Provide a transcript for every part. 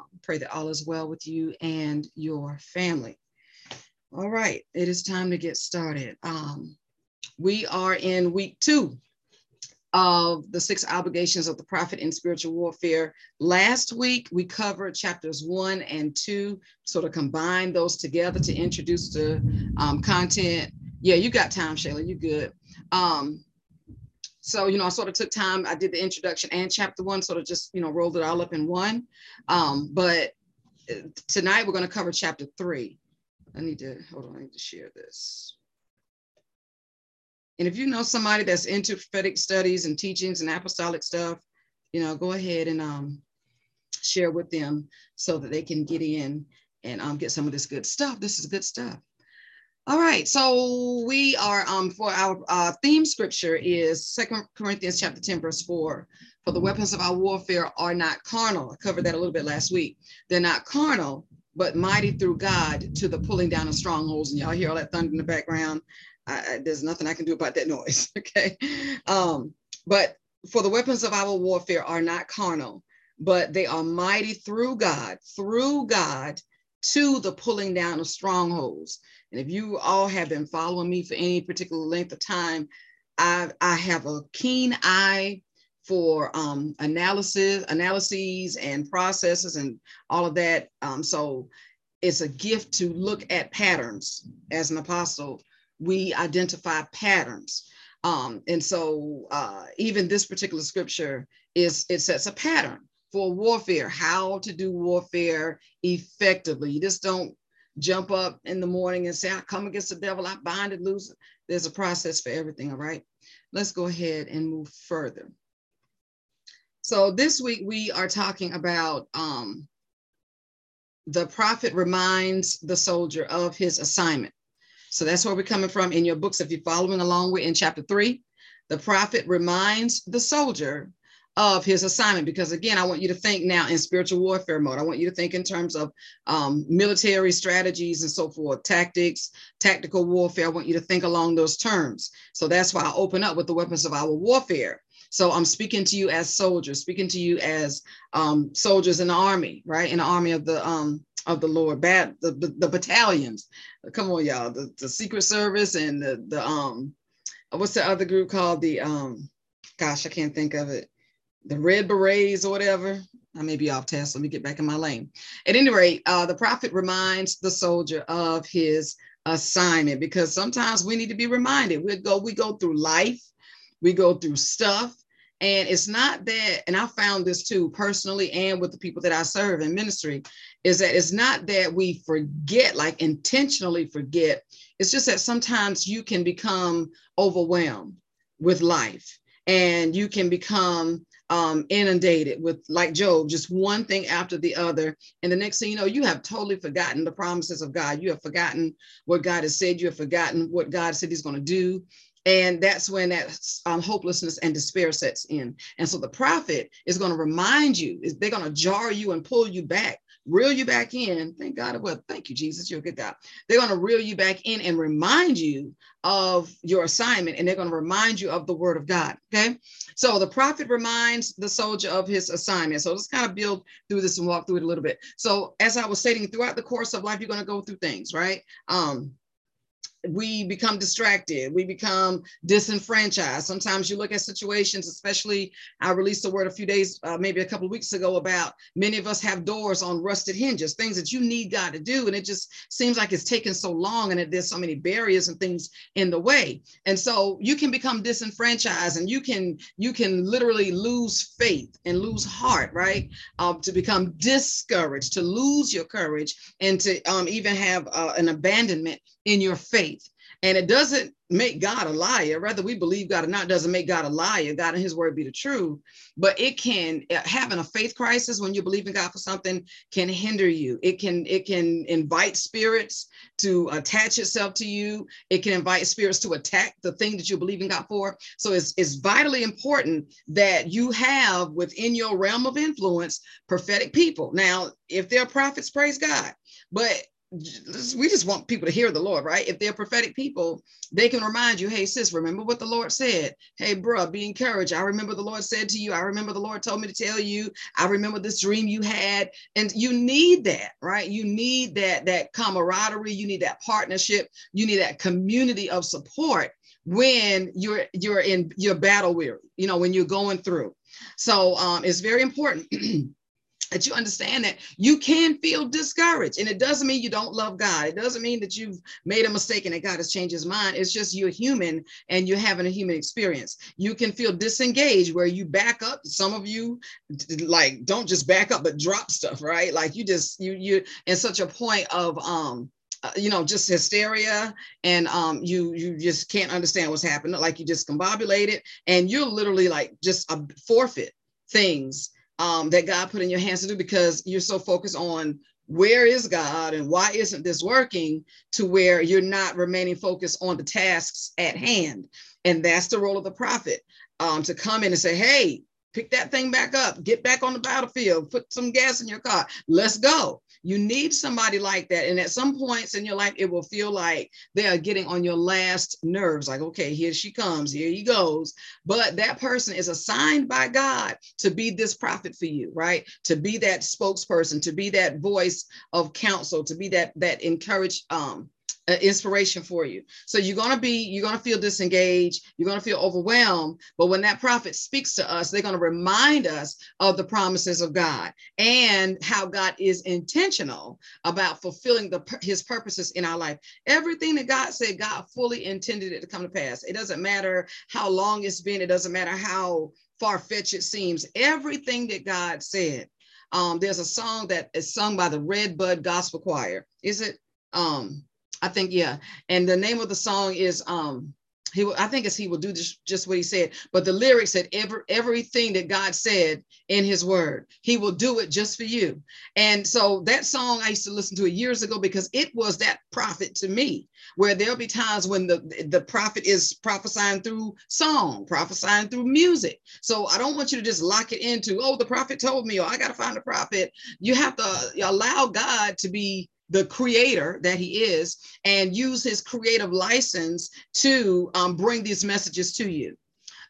um, pray that all is well with you and your family. All right, it is time to get started. Um, we are in week two of the six obligations of the prophet in spiritual warfare. Last week, we covered chapters one and two, sort of combine those together to introduce the um, content. Yeah, you got time, Shayla, you good. Um, so, you know, I sort of took time, I did the introduction and chapter one, sort of just, you know, rolled it all up in one. Um, but uh, tonight we're going to cover chapter three. I need to, hold on, I need to share this. And if you know somebody that's into prophetic studies and teachings and apostolic stuff, you know, go ahead and um, share with them so that they can get in and um, get some of this good stuff. This is good stuff. All right, so we are um, for our uh, theme scripture is Second Corinthians chapter 10, verse 4. For the weapons of our warfare are not carnal. I covered that a little bit last week. They're not carnal, but mighty through God to the pulling down of strongholds. And y'all hear all that thunder in the background. I, there's nothing I can do about that noise. Okay. Um, but for the weapons of our warfare are not carnal, but they are mighty through God, through God to the pulling down of strongholds. And if you all have been following me for any particular length of time, I, I have a keen eye for um, analysis, analyses and processes and all of that. Um, so it's a gift to look at patterns as an apostle we identify patterns. Um, and so uh, even this particular scripture is it sets a pattern for warfare, how to do warfare effectively. You just don't jump up in the morning and say, I come against the devil, I bind it, loose. There's a process for everything, all right? Let's go ahead and move further. So this week we are talking about um, the prophet reminds the soldier of his assignment. So that's where we're coming from in your books. If you're following along we're in chapter three, the prophet reminds the soldier of his assignment because again i want you to think now in spiritual warfare mode i want you to think in terms of um, military strategies and so forth tactics tactical warfare i want you to think along those terms so that's why i open up with the weapons of our warfare so i'm speaking to you as soldiers speaking to you as um, soldiers in the army right in the army of the um, of the Lord, bad the, the, the battalions. Come on, y'all. The, the Secret Service and the the um what's the other group called? The um gosh, I can't think of it. The Red Berets or whatever. I may be off task. Let me get back in my lane. At any rate, uh, the prophet reminds the soldier of his assignment because sometimes we need to be reminded. We go, we go through life, we go through stuff, and it's not that, and I found this too personally and with the people that I serve in ministry, is that it's not that we forget, like intentionally forget. It's just that sometimes you can become overwhelmed with life and you can become um, inundated with, like Job, just one thing after the other. And the next thing you know, you have totally forgotten the promises of God. You have forgotten what God has said. You have forgotten what God said He's going to do and that's when that um, hopelessness and despair sets in and so the prophet is going to remind you is they're going to jar you and pull you back reel you back in. Thank god well thank you jesus. You're a good god. They're going to reel you back in and remind you of your assignment and they're going to remind you of the word of god okay? So the prophet reminds the soldier of his assignment. So let's kind of build through this and walk through it a little bit. So as i was stating throughout the course of life you're going to go through things right? Um we become distracted we become disenfranchised. Sometimes you look at situations especially i released a word a few days uh, maybe a couple of weeks ago about many of us have doors on rusted hinges things that you need god to do and it just seems like it's taken so long and it, there's so many barriers and things in the way. And so you can become disenfranchised and you can you can literally lose faith and lose heart right? Um, to become discouraged to lose your courage and to um, even have uh, an abandonment in your faith. And it doesn't make God a liar. Whether we believe God or not doesn't make God a liar. God and his word be the truth. But it can uh, having a faith crisis when you believe in God for something can hinder you. It can it can invite spirits to attach itself to you. It can invite spirits to attack the thing that you believe in God for. So it's, it's vitally important that you have within your realm of influence prophetic people. Now, if they're prophets, praise God. But we just want people to hear the Lord, right? If they're prophetic people, they can remind you, hey, sis, remember what the Lord said. Hey, bruh, be encouraged. I remember the Lord said to you, I remember the Lord told me to tell you, I remember this dream you had. And you need that, right? You need that, that camaraderie, you need that partnership, you need that community of support when you're you're in your battle weary, you know, when you're going through. So um, it's very important that you understand that you can feel discouraged. And it doesn't mean you don't love God. It doesn't mean that you've made a mistake and that God has changed his mind. It's just you're human and you're having a human experience. You can feel disengaged where you back up. Some of you like don't just back up, but drop stuff, right? Like you just you you in such a point of um uh, you know just hysteria and um you you just can't understand what's happening like you just combobulated and you're literally like just a forfeit things um, that God put in your hands to do because you're so focused on where is God and why isn't this working to where you're not remaining focused on the tasks at hand. And that's the role of the prophet um, to come in and say, hey, pick that thing back up, get back on the battlefield, put some gas in your car, let's go. You need somebody like that. And at some points in your life, it will feel like they are getting on your last nerves. Like, okay, here she comes, here he goes. But that person is assigned by God to be this prophet for you, right? To be that spokesperson, to be that voice of counsel, to be that that encourage um inspiration for you. So you're going to be, you're going to feel disengaged, you're going to feel overwhelmed. But when that prophet speaks to us, they're going to remind us of the promises of God and how God is intentional about fulfilling the, his purposes in our life. Everything that God said, God fully intended it to come to pass. It doesn't matter how long it's been, it doesn't matter how far fetched it seems. Everything that God said. Um, there's a song that is sung by the Red Bud Gospel Choir. Is it? Um, I think yeah. And the name of the song is um he I think it's he will do just, just what he said. But the lyrics said every everything that God said in his word, he will do it just for you. And so that song I used to listen to it years ago because it was that prophet to me, where there'll be times when the, the prophet is prophesying through song, prophesying through music. So I don't want you to just lock it into, oh, the prophet told me, or I gotta find a prophet. You have to allow God to be the creator that he is and use his creative license to um, bring these messages to you.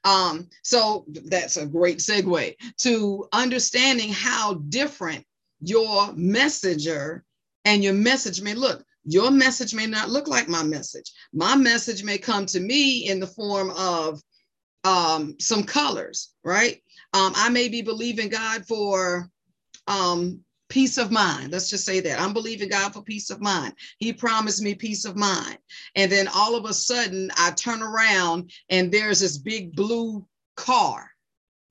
Um, so that's a great segue to understanding how different your messenger and your message may look. Your message may not look like my message. My message may come to me in the form of um, some colors, right? Um, I may be believing God for um, peace of mind. Let's just say that. I'm believing God for peace of mind. He promised me peace of mind. And then all of a sudden, I turn around and there's this big blue car,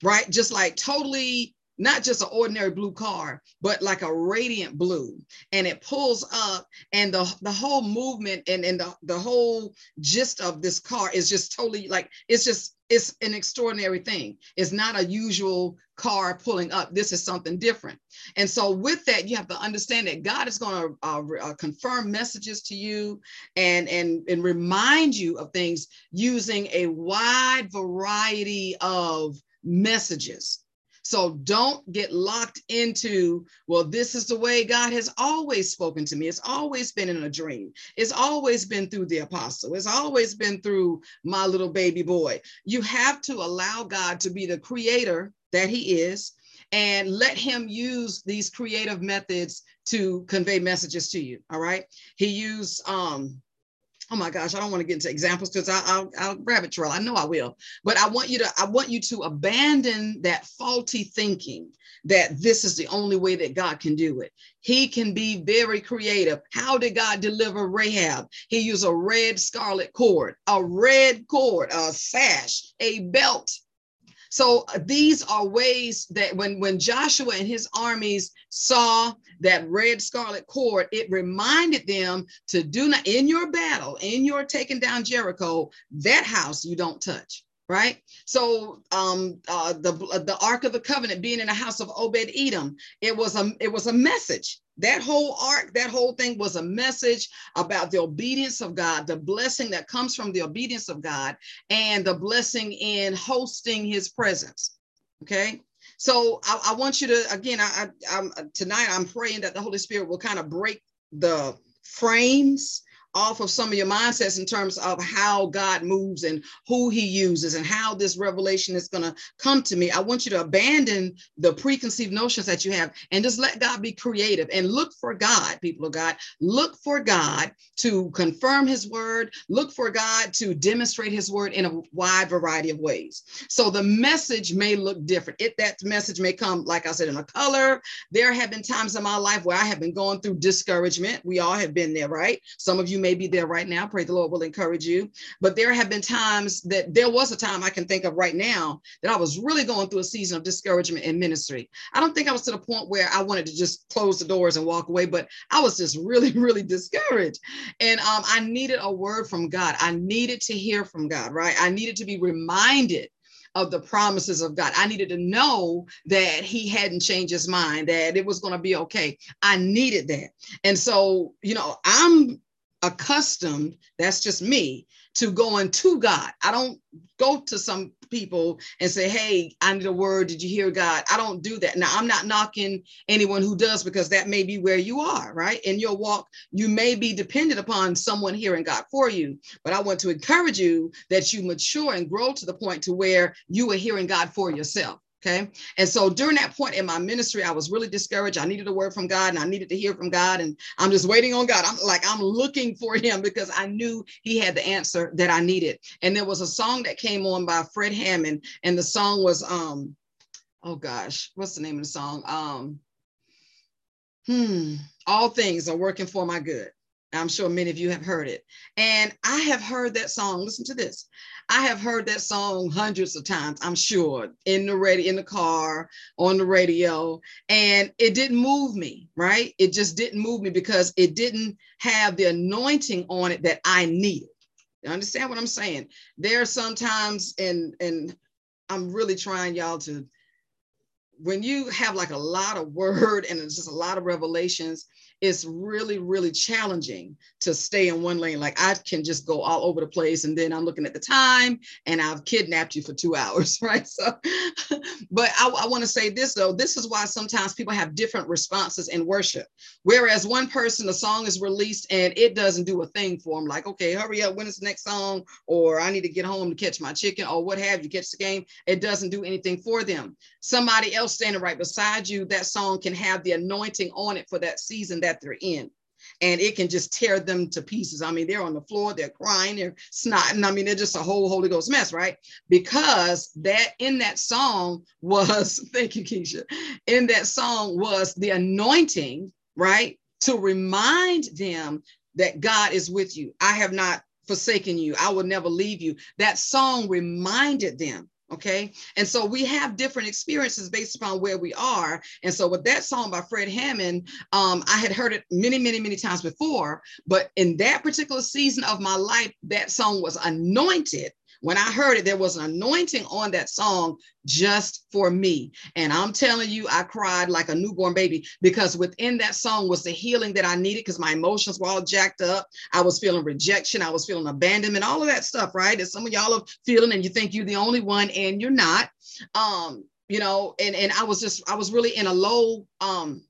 right? Just like totally not just an ordinary blue car, but like a radiant blue. And it pulls up, and the, the whole movement and, and the, the whole gist of this car is just totally like it's just it's an extraordinary thing. It's not a usual car pulling up. This is something different. And so, with that, you have to understand that God is going to uh, uh, confirm messages to you and, and, and remind you of things using a wide variety of messages. So don't get locked into, well, this is the way God has always spoken to me. It's always been in a dream. It's always been through the apostle. It's always been through my little baby boy. You have to allow God to be the creator that he is and let him use these creative methods to convey messages to you. All right. He used um oh my gosh, I don't want to get into examples because I'll, I'll rabbit trail. I know I will, but I want you to I want you to abandon that faulty thinking that this is the only way that God can do it. He can be very creative. How did God deliver Rahab? He used a red scarlet cord, a red cord, a sash, a belt, so uh, these are ways that when, when Joshua and his armies saw that red scarlet cord, it reminded them to do not, in your battle, in your taking down Jericho, that house you don't touch right? So um, uh, the the Ark of the Covenant being in the house of Obed Edom, it was a it was a message. That whole ark, that whole thing was a message about the obedience of God, the blessing that comes from the obedience of God, and the blessing in hosting His presence. Okay. So I, I want you to again. I, I, I'm tonight. I'm praying that the Holy Spirit will kind of break the frames off of some of your mindsets in terms of how God moves and who he uses and how this revelation is going to come to me. I want you to abandon the preconceived notions that you have and just let God be creative and look for God, people of God. Look for God to confirm his word, look for God to demonstrate his word in a wide variety of ways. So the message may look different. It that message may come, like I said, in a color. There have been times in my life where I have been going through discouragement. We all have been there, right? Some of you may be there right now. Pray the Lord will encourage you. But there have been times that there was a time I can think of right now that I was really going through a season of discouragement in ministry. I don't think I was to the point where I wanted to just close the doors and walk away, but I was just really, really discouraged. And um, I needed a word from God. I needed to hear from God, right? I needed to be reminded of the promises of God. I needed to know that he hadn't changed his mind, that it was going to be okay. I needed that. And so, you know, I'm accustomed, that's just me, to going to God. I don't go to some people and say, Hey, I need a word. Did you hear God? I don't do that. Now, I'm not knocking anyone who does because that may be where you are, right? In your walk, you may be dependent upon someone hearing God for you. But I want to encourage you that you mature and grow to the point to where you are hearing God for yourself. Okay. And so during that point in my ministry, I was really discouraged. I needed a word from God and I needed to hear from God. And I'm just waiting on God. I'm like, I'm looking for him because I knew he had the answer that I needed. And there was a song that came on by Fred Hammond. And the song was, um, oh gosh, what's the name of the song? Um, hmm, all things are working for my good. I'm sure many of you have heard it. And I have heard that song. Listen to this. I have heard that song hundreds of times, I'm sure, in the radio, in the car, on the radio, and it didn't move me, right? It just didn't move me because it didn't have the anointing on it that I needed. You understand what I'm saying? There are sometimes, and and I'm really trying y'all to, when you have like a lot of word and it's just a lot of revelations, it's really, really challenging to stay in one lane. Like I can just go all over the place. And then I'm looking at the time and I've kidnapped you for two hours, right? So, but I, I want to say this though, this is why sometimes people have different responses in worship. Whereas one person, the song is released and it doesn't do a thing for them. Like, okay, hurry up, when is the next song? Or I need to get home to catch my chicken or what have you, catch the game. It doesn't do anything for them. Somebody else standing right beside you, that song can have the anointing on it for that season, that that they're in and it can just tear them to pieces. I mean, they're on the floor, they're crying, they're snotting. I mean, they're just a whole Holy Ghost mess, right? Because that in that song was, thank you, Keisha, in that song was the anointing, right? To remind them that God is with you. I have not forsaken you. I will never leave you. That song reminded them Okay. And so we have different experiences based upon where we are. And so with that song by Fred Hammond, um, I had heard it many, many, many times before, but in that particular season of my life, that song was anointed when I heard it, there was an anointing on that song just for me. And I'm telling you, I cried like a newborn baby because within that song was the healing that I needed because my emotions were all jacked up. I was feeling rejection. I was feeling abandonment, all of that stuff, right? That some of y'all are feeling and you think you're the only one and you're not. Um, you know, and, and I was just, I was really in a low, um,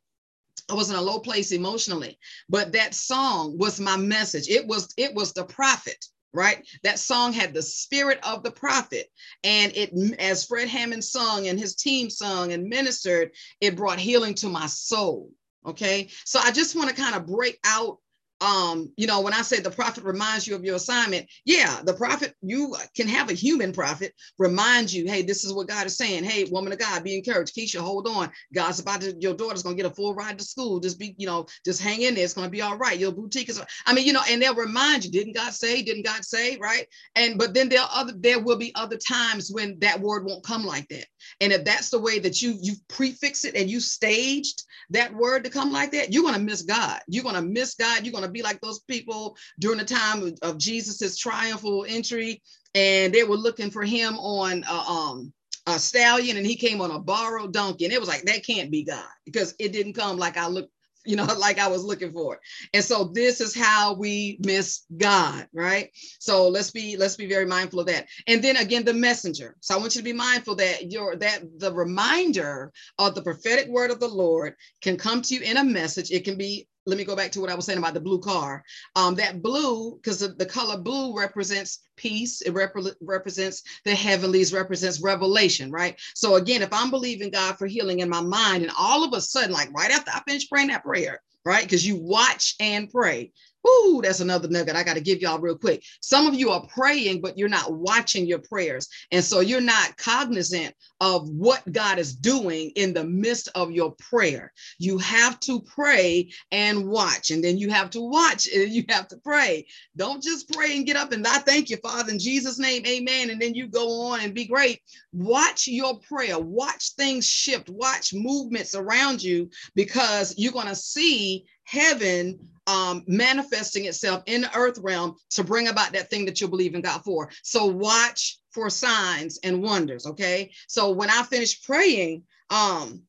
I was in a low place emotionally, but that song was my message. It was, it was the prophet right? That song had the spirit of the prophet. And it, as Fred Hammond sung and his team sung and ministered, it brought healing to my soul. Okay. So I just want to kind of break out um, you know, when I say the prophet reminds you of your assignment, yeah, the prophet, you can have a human prophet remind you, hey, this is what God is saying. Hey, woman of God, be encouraged. Keisha, hold on. God's about to, your daughter's gonna get a full ride to school. Just be, you know, just hang in there. It's gonna be all right. Your boutique is, I mean, you know, and they'll remind you, didn't God say, didn't God say, right? And but then there other there will be other times when that word won't come like that. And if that's the way that you you prefix it and you staged that word to come like that, you're gonna miss God. You're gonna miss God. You're gonna be like those people during the time of, of Jesus's triumphal entry, and they were looking for him on a, um, a stallion, and he came on a borrowed donkey, and it was like that can't be God because it didn't come like I looked you know, like I was looking for. It. And so this is how we miss God, right? So let's be let's be very mindful of that. And then again, the messenger. So I want you to be mindful that your that the reminder of the prophetic word of the Lord can come to you in a message. It can be let me go back to what I was saying about the blue car. Um, that blue, because the, the, color blue represents peace, it rep- represents the heavenlies, represents revelation, right? So again, if I'm believing God for healing in my mind, and all of a sudden, like right after I finish praying that prayer, right? Because you watch and pray. Ooh, that's another nugget I got to give y'all real quick. Some of you are praying, but you're not watching your prayers. And so you're not cognizant of what God is doing in the midst of your prayer. You have to pray and watch, and then you have to watch and you have to pray. Don't just pray and get up and I thank you, Father, in Jesus' name, amen. And then you go on and be great. Watch your prayer, watch things shift, watch movements around you because you're going to see heaven um, manifesting itself in the earth realm to bring about that thing that you believe in God for. So watch for signs and wonders. Okay. So when I finish praying, um,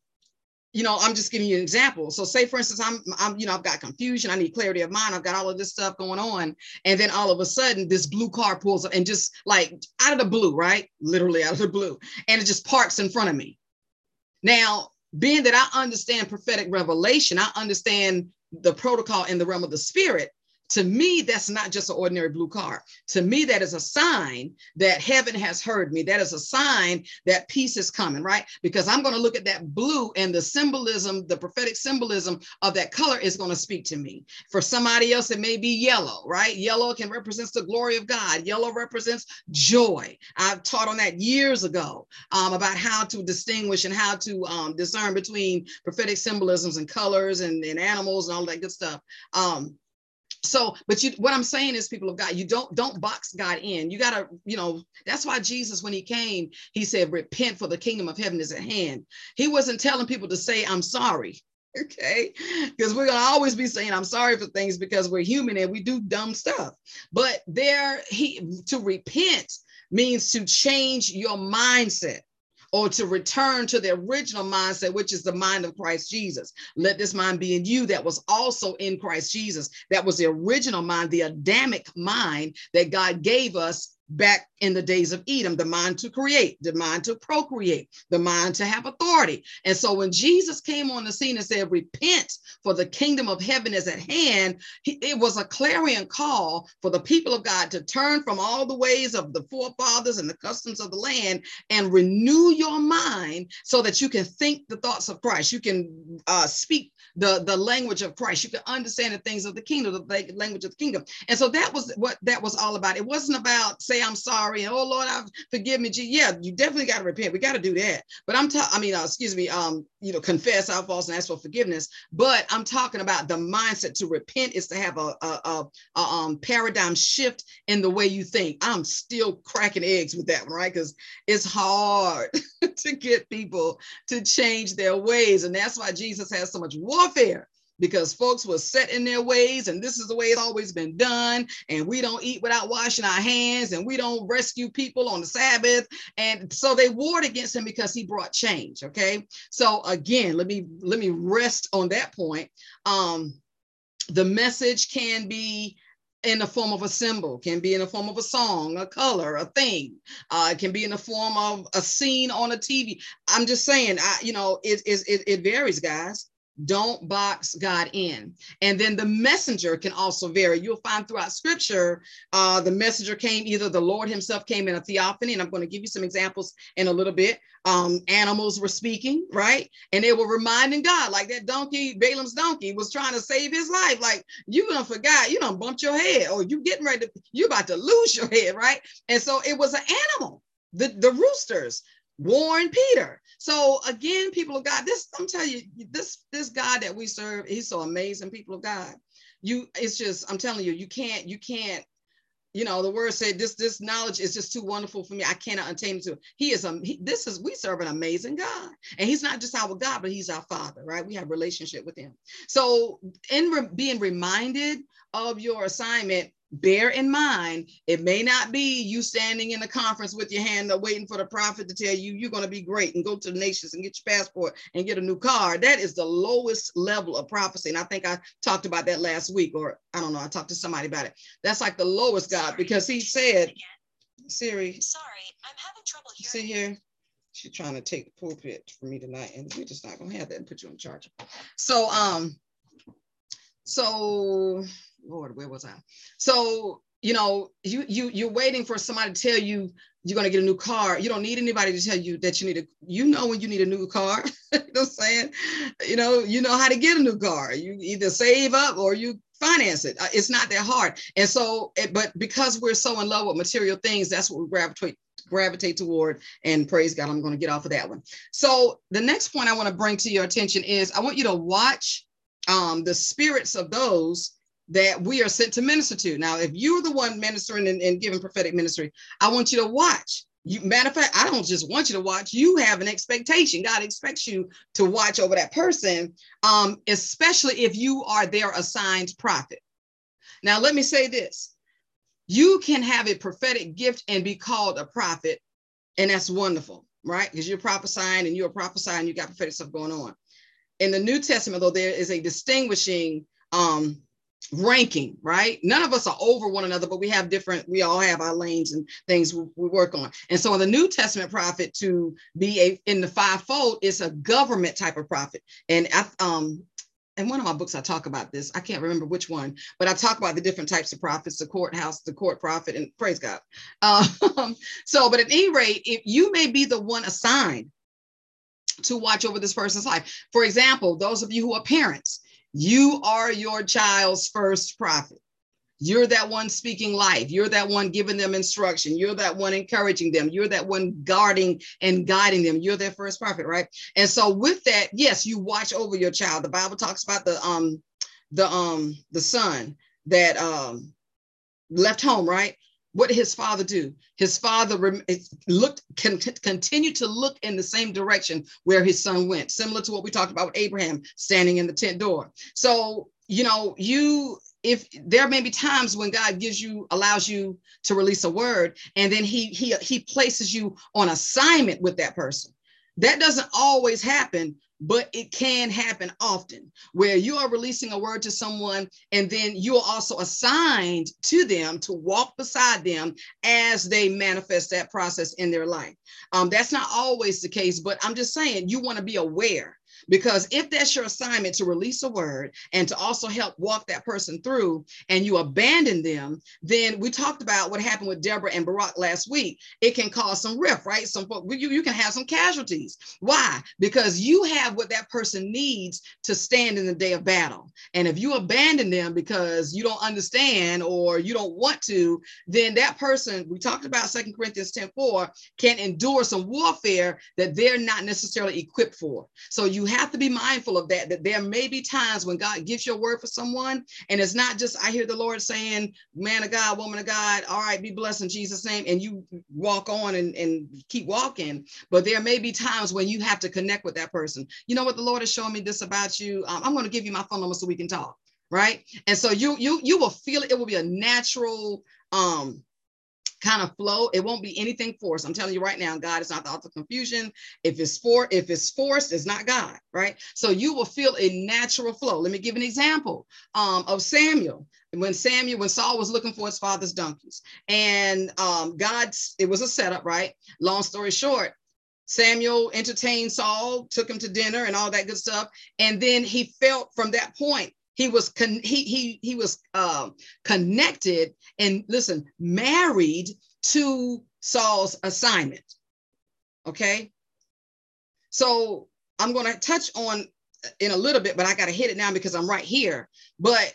you know, I'm just giving you an example. So say for instance, I'm, I'm, you know, I've got confusion. I need clarity of mind. I've got all of this stuff going on. And then all of a sudden this blue car pulls up and just like out of the blue, right? Literally out of the blue. And it just parks in front of me. Now, being that I understand prophetic revelation, I understand the protocol in the realm of the spirit to me, that's not just an ordinary blue car. To me, that is a sign that heaven has heard me. That is a sign that peace is coming, right? Because I'm going to look at that blue and the symbolism, the prophetic symbolism of that color is going to speak to me. For somebody else, it may be yellow, right? Yellow can represent the glory of God. Yellow represents joy. I've taught on that years ago um, about how to distinguish and how to um, discern between prophetic symbolisms and colors and, and animals and all that good stuff. Um, so but you what i'm saying is people of god you don't don't box god in. You gotta you know that's why jesus when he came he said repent for the kingdom of heaven is at hand. He wasn't telling people to say i'm sorry okay? Because we're to always be saying i'm sorry for things because we're human and we do dumb stuff. But there he to repent means to change your mindset or to return to the original mindset, which is the mind of Christ Jesus. Let this mind be in you that was also in Christ Jesus. That was the original mind, the Adamic mind that God gave us back in the days of Adam, the mind to create, the mind to procreate, the mind to have authority. And so when Jesus came on the scene and said, Repent, for the kingdom of heaven is at hand, it was a clarion call for the people of God to turn from all the ways of the forefathers and the customs of the land and renew your mind so that you can think the thoughts of Christ. You can uh, speak the, the language of Christ. You can understand the things of the kingdom, the language of the kingdom. And so that was what that was all about. It wasn't about say I'm sorry and oh Lord, I forgive me. Yeah, you definitely got to repent. We got to do that. But I'm talking. I mean, uh, excuse me. Um, you know, confess our faults and ask for forgiveness. But I'm talking about the mindset to repent is to have a, a, a, a um, paradigm shift in the way you think. I'm still cracking eggs with that one, right? Because it's hard to get people to change their ways, and that's why Jesus has so much warfare because folks were set in their ways and this is the way it's always been done and we don't eat without washing our hands and we don't rescue people on the sabbath and so they warred against him because he brought change okay so again let me let me rest on that point um the message can be in the form of a symbol, can be in the form of a song, a color, a thing. Uh, it can be in the form of a scene on a TV. I'm just saying, I, you know, it, it, it varies, guys. Don't box God in. And then the messenger can also vary. You'll find throughout scripture, uh, the messenger came, either the Lord himself came in a theophany, and I'm going to give you some examples in a little bit. Um, animals were speaking, right? And they were reminding God, like that donkey, Balaam's donkey was trying to save his life. Like, you gonna forgot, you don't bumped your head, or you getting ready to, you about to lose your head, right? And so it was an animal. The, the roosters warn Peter. So again, people of God, this I'm telling you, this this God that we serve, he's so amazing, people of God. You, it's just, I'm telling you, you can't, you can't, you know, the word said this, this knowledge is just too wonderful for me. I cannot attain it to. He is a he, this is we serve an amazing God. And he's not just our God, but he's our father, right? We have relationship with him. So in re- being reminded of your assignment, bear in mind, it may not be you standing in a conference with your hand up waiting for the prophet to tell you you're going to be great and go to the nations and get your passport and get a new car. That is the lowest level of prophecy. And I think I talked about that last week, or I don't know, I talked to somebody about it. That's like the lowest God because he said, Siri, sorry, I'm having trouble hearing. See here. She's trying to take the pulpit for me tonight, and we're just not gonna have that and put you in charge. So um so Lord, where was I? So you know, you you you're waiting for somebody to tell you you're to get a new car. You don't need anybody to tell you that you need a, you know, when you need a new car, you know what I'm saying? You know, you know how to get a new car. You either save up or you finance it. Uh, it's not that hard. And so, it, but because we're so in love with material things, that's what we gravitate gravitate toward and praise God. I'm going to get off of that one. So the next point I want to bring to your attention is I want you to watch um, the spirits of those that we are sent to minister to. Now, if you're the one ministering and, and giving prophetic ministry, I want you to watch. You, matter of fact, I don't just want you to watch. You have an expectation. God expects you to watch over that person, um, especially if you are their assigned prophet. Now, let me say this: you can have a prophetic gift and be called a prophet, and that's wonderful, right? Because you're prophesying and you're prophesying, you got prophetic stuff going on. In the New Testament, though, there is a distinguishing um, ranking, right? None of us are over one another, but we have different, we all have our lanes and things we, we work on. And so in the New Testament prophet to be a in the fivefold, it's a government type of prophet. And I, um in one of my books, I talk about this. I can't remember which one, but I talk about the different types of prophets, the courthouse, the court prophet, and praise God. Um, so, but at any rate, if you may be the one assigned to watch over this person's life. For example, those of you who are parents, you are your child's first prophet. You're that one speaking life. You're that one giving them instruction. You're that one encouraging them. You're that one guarding and guiding them. You're their first prophet, right? And so with that, yes, you watch over your child. The Bible talks about the um the um the son that um left home, right? What did his father do? His father looked, can continue to look in the same direction where his son went, similar to what we talked about with Abraham standing in the tent door. So, you know, you, if there may be times when God gives you, allows you to release a word, and then he he he places you on assignment with that person. That doesn't always happen, but it can happen often where you are releasing a word to someone and then you are also assigned to them to walk beside them as they manifest that process in their life. Um, that's not always the case, but I'm just saying you want to be aware because if that's your assignment to release a word and to also help walk that person through and you abandon them, then we talked about what happened with Deborah and Barak last week. It can cause some rift, right? Some you, you can have some casualties. Why? Because you have what that person needs to stand in the day of battle. And if you abandon them because you don't understand or you don't want to, then that person, we talked about Second Corinthians 10 4, can endure some warfare that they're not necessarily equipped for. So you have to be mindful of that, that there may be times when God gives you a word for someone, and it's not just, I hear the Lord saying, man of God, woman of God, all right, be blessed in Jesus' name, and you walk on and, and keep walking. But there may be times when you have to connect with that person. You know what? The Lord is showing me this about you. Um, I'm going to give you my phone number so we can talk. Right. And so you you you will feel it, it will be a natural um kind of flow. It won't be anything forced. I'm telling you right now, God is not the author of confusion. If it's for, if it's forced, it's not God, right? So you will feel a natural flow. Let me give an example um, of Samuel. When Samuel, when Saul was looking for his father's donkeys, and um, God, it was a setup, right? Long story short, Samuel entertained Saul, took him to dinner and all that good stuff. And then he felt from that point he was con- he he he was uh, connected and listen married to Saul's assignment. Okay, so I'm going to touch on in a little bit, but I got to hit it now because I'm right here. But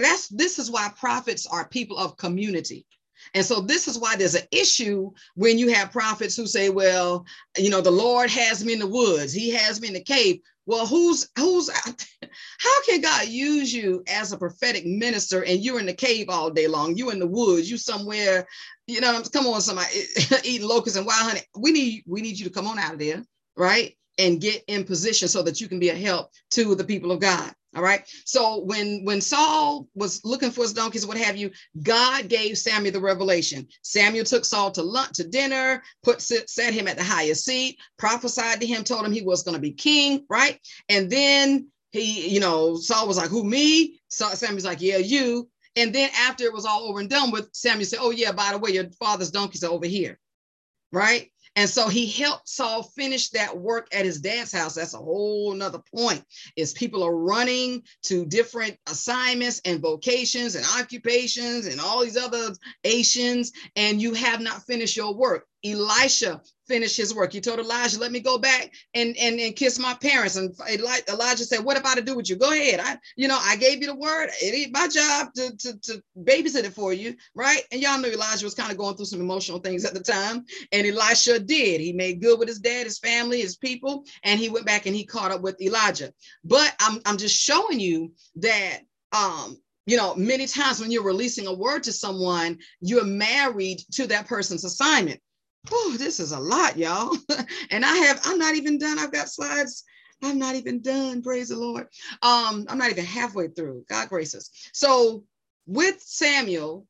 that's this is why prophets are people of community. And so this is why there's an issue when you have prophets who say, well, you know, the Lord has me in the woods, he has me in the cave. Well, who's who's how can God use you as a prophetic minister and you're in the cave all day long? You in the woods, you somewhere, you know, come on, somebody eating locusts and wild honey. We need we need you to come on out of there, right? And get in position so that you can be a help to the people of God. All right. So when when Saul was looking for his donkeys, what have you, God gave Samuel the revelation. Samuel took Saul to lunch to dinner, put set him at the highest seat, prophesied to him, told him he was going to be king, right? And then he, you know, Saul was like, "Who me?" So Samuel's like, "Yeah, you." And then after it was all over and done with, Samuel said, "Oh yeah, by the way, your father's donkeys are over here." Right? And so he helped Saul finish that work at his dad's house. That's a whole nother point. Is people are running to different assignments and vocations and occupations and all these other Asians, and you have not finished your work. Elisha finished his work. He told Elijah, let me go back and, and, and kiss my parents. And Elijah said, what have I to do with you? Go ahead. I, you know, I gave you the word. It ain't my job to, to, to babysit it for you. Right. And y'all know Elijah was kind of going through some emotional things at the time. And Elisha did. He made good with his dad, his family, his people. And he went back and he caught up with Elijah. But I'm, I'm just showing you that um, you know, many times when you're releasing a word to someone, you're married to that person's assignment. Oh, this is a lot, y'all. and I have, I'm not even done. I've got slides. I'm not even done. Praise the Lord. Um, I'm not even halfway through. God gracious. So with Samuel,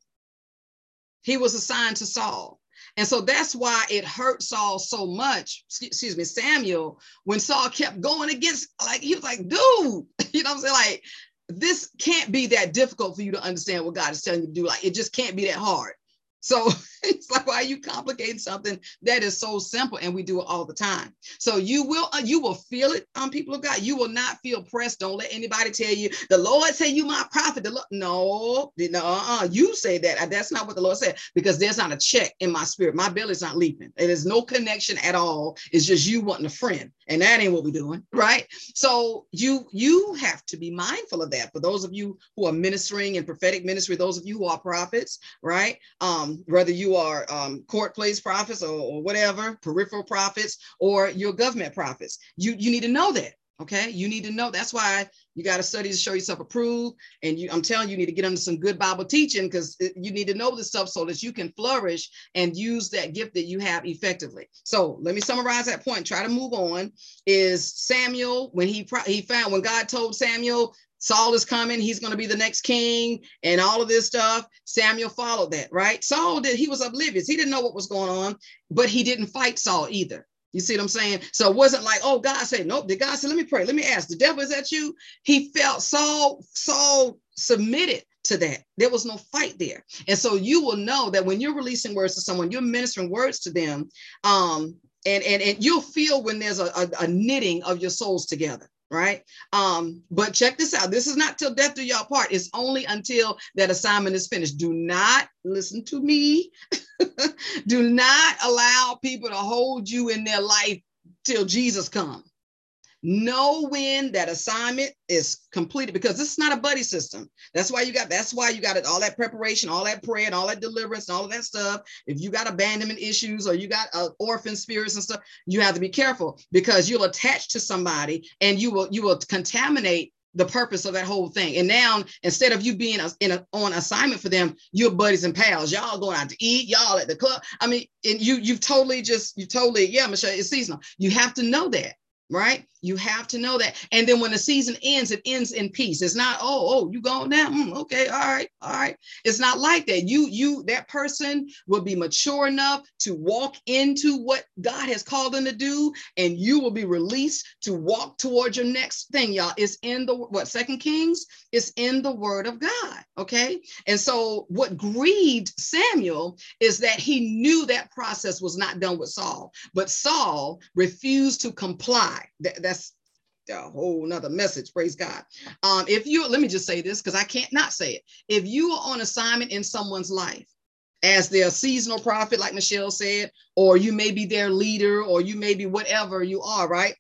he was assigned to Saul. And so that's why it hurt Saul so much, excuse me, Samuel, when Saul kept going against, like, he was like, dude, you know what I'm saying? Like, this can't be that difficult for you to understand what God is telling you to do. Like, it just can't be that hard. So it's like, why are you complicating something that is so simple and we do it all the time? So you will, uh, you will feel it on um, people of God. You will not feel pressed. Don't let anybody tell you the Lord say you my prophet. The Lord, no, no, uh-uh. you say that. That's not what the Lord said because there's not a check in my spirit. My belly's not leaping. It is no connection at all. It's just you wanting a friend, and that ain't what we're doing, right? So you you have to be mindful of that. For those of you who are ministering in prophetic ministry, those of you who are prophets, right? Um, whether you are um, court place prophets or, or whatever, peripheral prophets, or your government prophets. You, you need to know that. Okay. You need to know. That's why you got to study to show yourself approved. And you, I'm telling you, you need to get under some good Bible teaching because you need to know this stuff so that you can flourish and use that gift that you have effectively. So let me summarize that point. Try to move on. Is Samuel when he he found when God told Samuel Saul is coming. He's going to be the next king and all of this stuff. Samuel followed that, right? Saul did, he was oblivious. He didn't know what was going on, but he didn't fight Saul either. You see what I'm saying? So it wasn't like, oh, God said, nope. Did God said, let me pray? Let me ask. The devil is that you? He felt Saul, Saul submitted to that. There was no fight there. And so you will know that when you're releasing words to someone, you're ministering words to them. Um, and, and, and you'll feel when there's a, a, a knitting of your souls together right? Um, but check this out. This is not till death do y'all part. It's only until that assignment is finished. Do not listen to me. do not allow people to hold you in their life till Jesus comes know when that assignment is completed because this is not a buddy system that's why you got that's why you got it all that preparation all that prayer and all that deliverance and all of that stuff if you got abandonment issues or you got uh, orphan spirits and stuff you have to be careful because you'll attach to somebody and you will you will contaminate the purpose of that whole thing. And now, instead of you being in a, on assignment for them, you're buddies and pals. Y'all going out to eat. Y'all at the club. I mean, and you you've totally just you totally yeah, Michelle. It's seasonal. You have to know that right? You have to know that. And then when the season ends, it ends in peace. It's not, oh, oh, you going now? Mm, okay, all right, all right. It's not like that. You, you, that person will be mature enough to walk into what God has called them to do, and you will be released to walk towards your next thing, y'all. It's in the what Second Kings, it's in the word of God. Okay. And so what grieved Samuel is that he knew that process was not done with Saul, but Saul refused to comply. That, that's a whole nother message praise god um if you let me just say this because i can't not say it if you are on assignment in someone's life as their seasonal prophet like michelle said or you may be their leader or you may be whatever you are right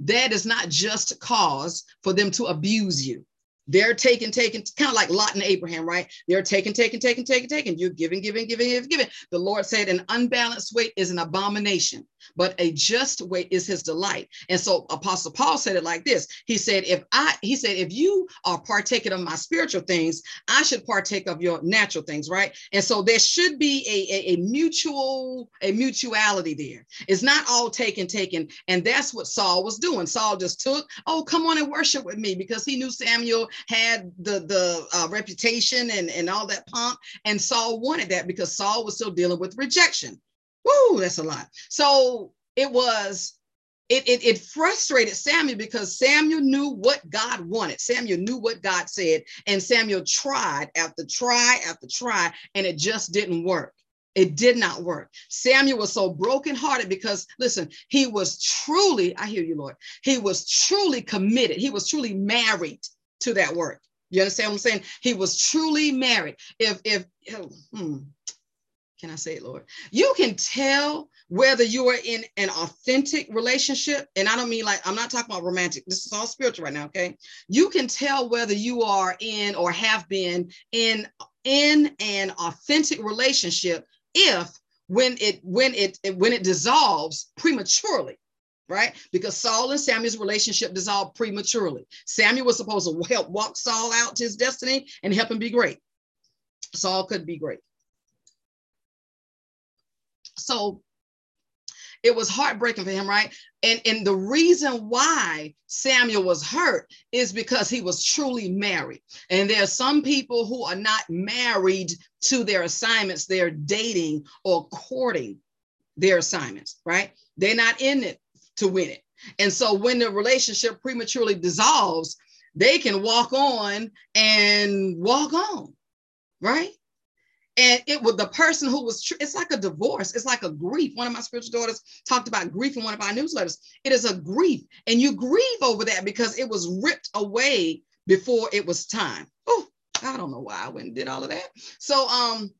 that is not just cause for them to abuse you they're taking, taking, kind of like Lot and Abraham, right? They're taking, taking, taking, taking, taking. You're giving, giving, giving, giving, giving. The Lord said, an unbalanced weight is an abomination, but a just weight is his delight. And so Apostle Paul said it like this. He said, if I, he said, if you are partaking of my spiritual things, I should partake of your natural things, right? And so there should be a, a, a mutual, a mutuality there. It's not all taken, taken. And that's what Saul was doing. Saul just took, oh, come on and worship with me because he knew Samuel had the the uh, reputation and and all that pomp, and Saul wanted that because Saul was still dealing with rejection. Woo, that's a lot. So it was it, it, it, frustrated Samuel because Samuel knew what God wanted. Samuel knew what God said, and Samuel tried after try after try, and it just didn't work. It did not work. Samuel was so brokenhearted because, listen, he was truly, I hear you, Lord, he was truly committed. He was truly married to that work. You understand what I'm saying? He was truly married. If, if, oh, hmm, can I say it, Lord? You can tell whether you are in an authentic relationship, and I don't mean like I'm not talking about romantic. This is all spiritual right now, okay? You can tell whether you are in or have been in in an authentic relationship if when it when it when it dissolves prematurely right? Because Saul and Samuel's relationship dissolved prematurely. Samuel was supposed to help walk Saul out to his destiny and help him be great. Saul couldn't be great. So it was heartbreaking for him, right? And, and the reason why Samuel was hurt is because he was truly married. And there are some people who are not married to their assignments, they're dating or courting their assignments, right? They're not in it to win it. And so when the relationship prematurely dissolves, they can walk on and walk on, right? And it was the person who was tr- it's like a divorce. It's like a grief. One of my spiritual daughters talked about grief in one of our newsletters. It is a grief and you grieve over that because it was ripped away before it was time. Oh i don't know why i went and did all of that. So um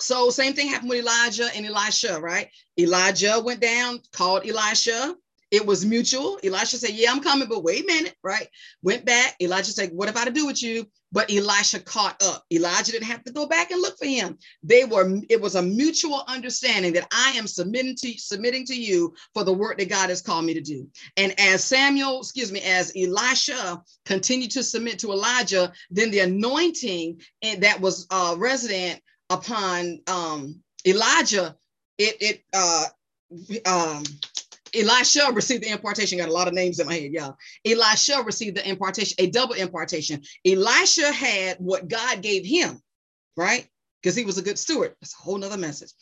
so same thing happened with elijah and elisha right? Elijah went down called elisha it was mutual. Elisha said, Yeah, I'm coming, but wait a minute, right? Went back. Elijah said, What have I to do with you? But Elisha caught up. Elijah didn't have to go back and look for him. They were, it was a mutual understanding that I am submitting to submitting to you for the work that God has called me to do. And as Samuel, excuse me, as Elisha continued to submit to Elijah, then the anointing that was uh, resident upon um, Elijah, it it uh, um, Elisha received the impartation. Got a lot of names in my head, y'all. Elisha received the impartation, a double impartation. Elisha had what God gave him, right? Because he was a good steward. That's a whole nother message.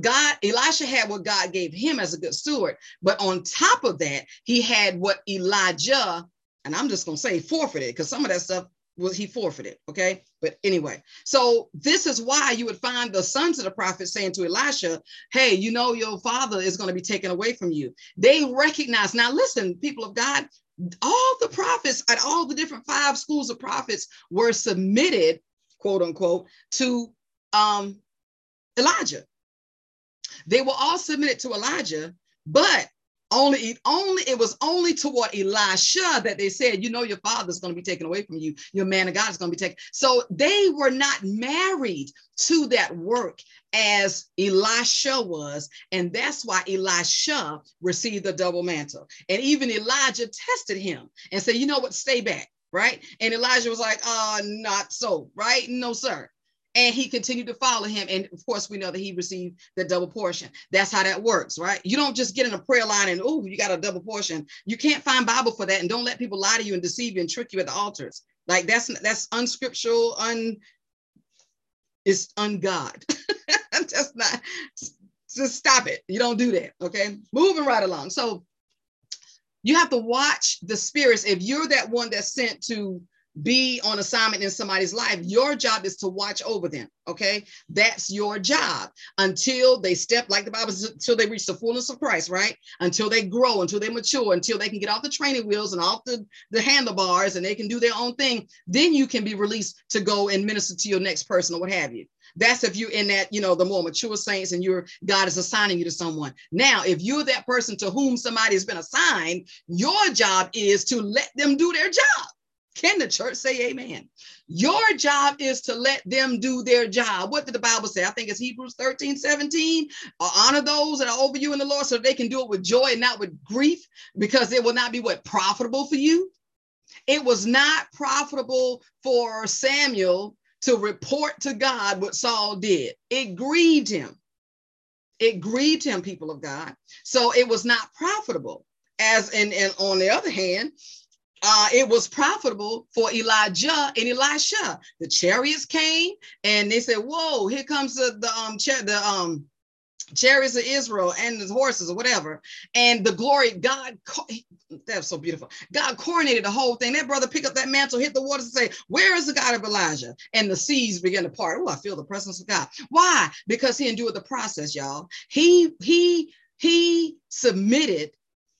God, Elisha had what God gave him as a good steward, but on top of that, he had what Elijah, and I'm just gonna say forfeited, because some of that stuff was he forfeited. Okay. But anyway, so this is why you would find the sons of the prophet saying to Elisha, Hey, you know, your father is going to be taken away from you. They recognize. Now, listen, people of God, all the prophets at all the different five schools of prophets were submitted, quote unquote, to um, Elijah. They were all submitted to Elijah, but only, only it was only toward Elisha that they said, you know, your father's going to be taken away from you. Your man of God is going to be taken. So they were not married to that work as Elisha was. And that's why Elisha received the double mantle. And even Elijah tested him and said, you know what, stay back. Right. And Elijah was like, uh, not so, right? No, sir and he continued to follow him. And of course, we know that he received the double portion. That's how that works, right? You don't just get in a prayer line and oh, you got a double portion. You can't find Bible for that, and don't let people lie to you and deceive you and trick you at the altars. Like that's that's unscriptural, un it's ungod. Just not just stop it. You don't do that. Okay, moving right along. So you have to watch the spirits. If you're that one that's sent to be on assignment in somebody's life. Your job is to watch over them. Okay. That's your job until they step, like the Bible says, until they reach the fullness of Christ, right? Until they grow, until they mature, until they can get off the training wheels and off the, the handlebars and they can do their own thing. Then you can be released to go and minister to your next person or what have you. That's if you're in that, you know, the more mature saints and your God is assigning you to someone. Now, if you're that person to whom somebody has been assigned, your job is to let them do their job. Can the church say amen? Your job is to let them do their job. What did the Bible say? I think it's Hebrews 13, 17. Uh, honor those that are over you in the Lord so they can do it with joy and not with grief because it will not be what profitable for you. It was not profitable for Samuel to report to God what Saul did. It grieved him. It grieved him, people of God. So it was not profitable. As and, and on the other hand, uh, it was profitable for Elijah and Elisha. The chariots came and they said, "Whoa, here comes the the um cha- the um chariots of Israel and the horses or whatever." And the glory God that's so beautiful. God coordinated the whole thing. That brother pick up that mantle, hit the waters, and say, Where is the God of Elijah? And the seas begin to part. Oh, I feel the presence of God. Why? Because he endured the process, y'all. He he he submitted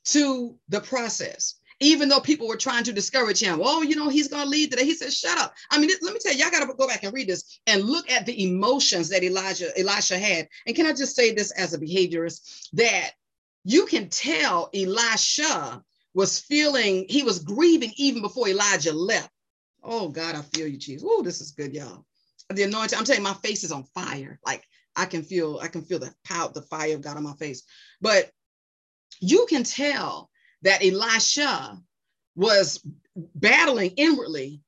to the process even though people were trying to discourage him. Oh, you know, he's going to lead today. He said, shut up. I mean, let me tell you, I got to go back and read this and look at the emotions that Elijah, Elisha had. And can I just say this as a behaviorist that you can tell Elisha was feeling, he was grieving even before Elijah left. Oh God, I feel you, Jesus. Oh, this is good, y'all. The anointing, I'm telling you, my face is on fire. Like I can feel, I can feel the power, the fire of God on my face. But you can tell that Elisha was battling inwardly,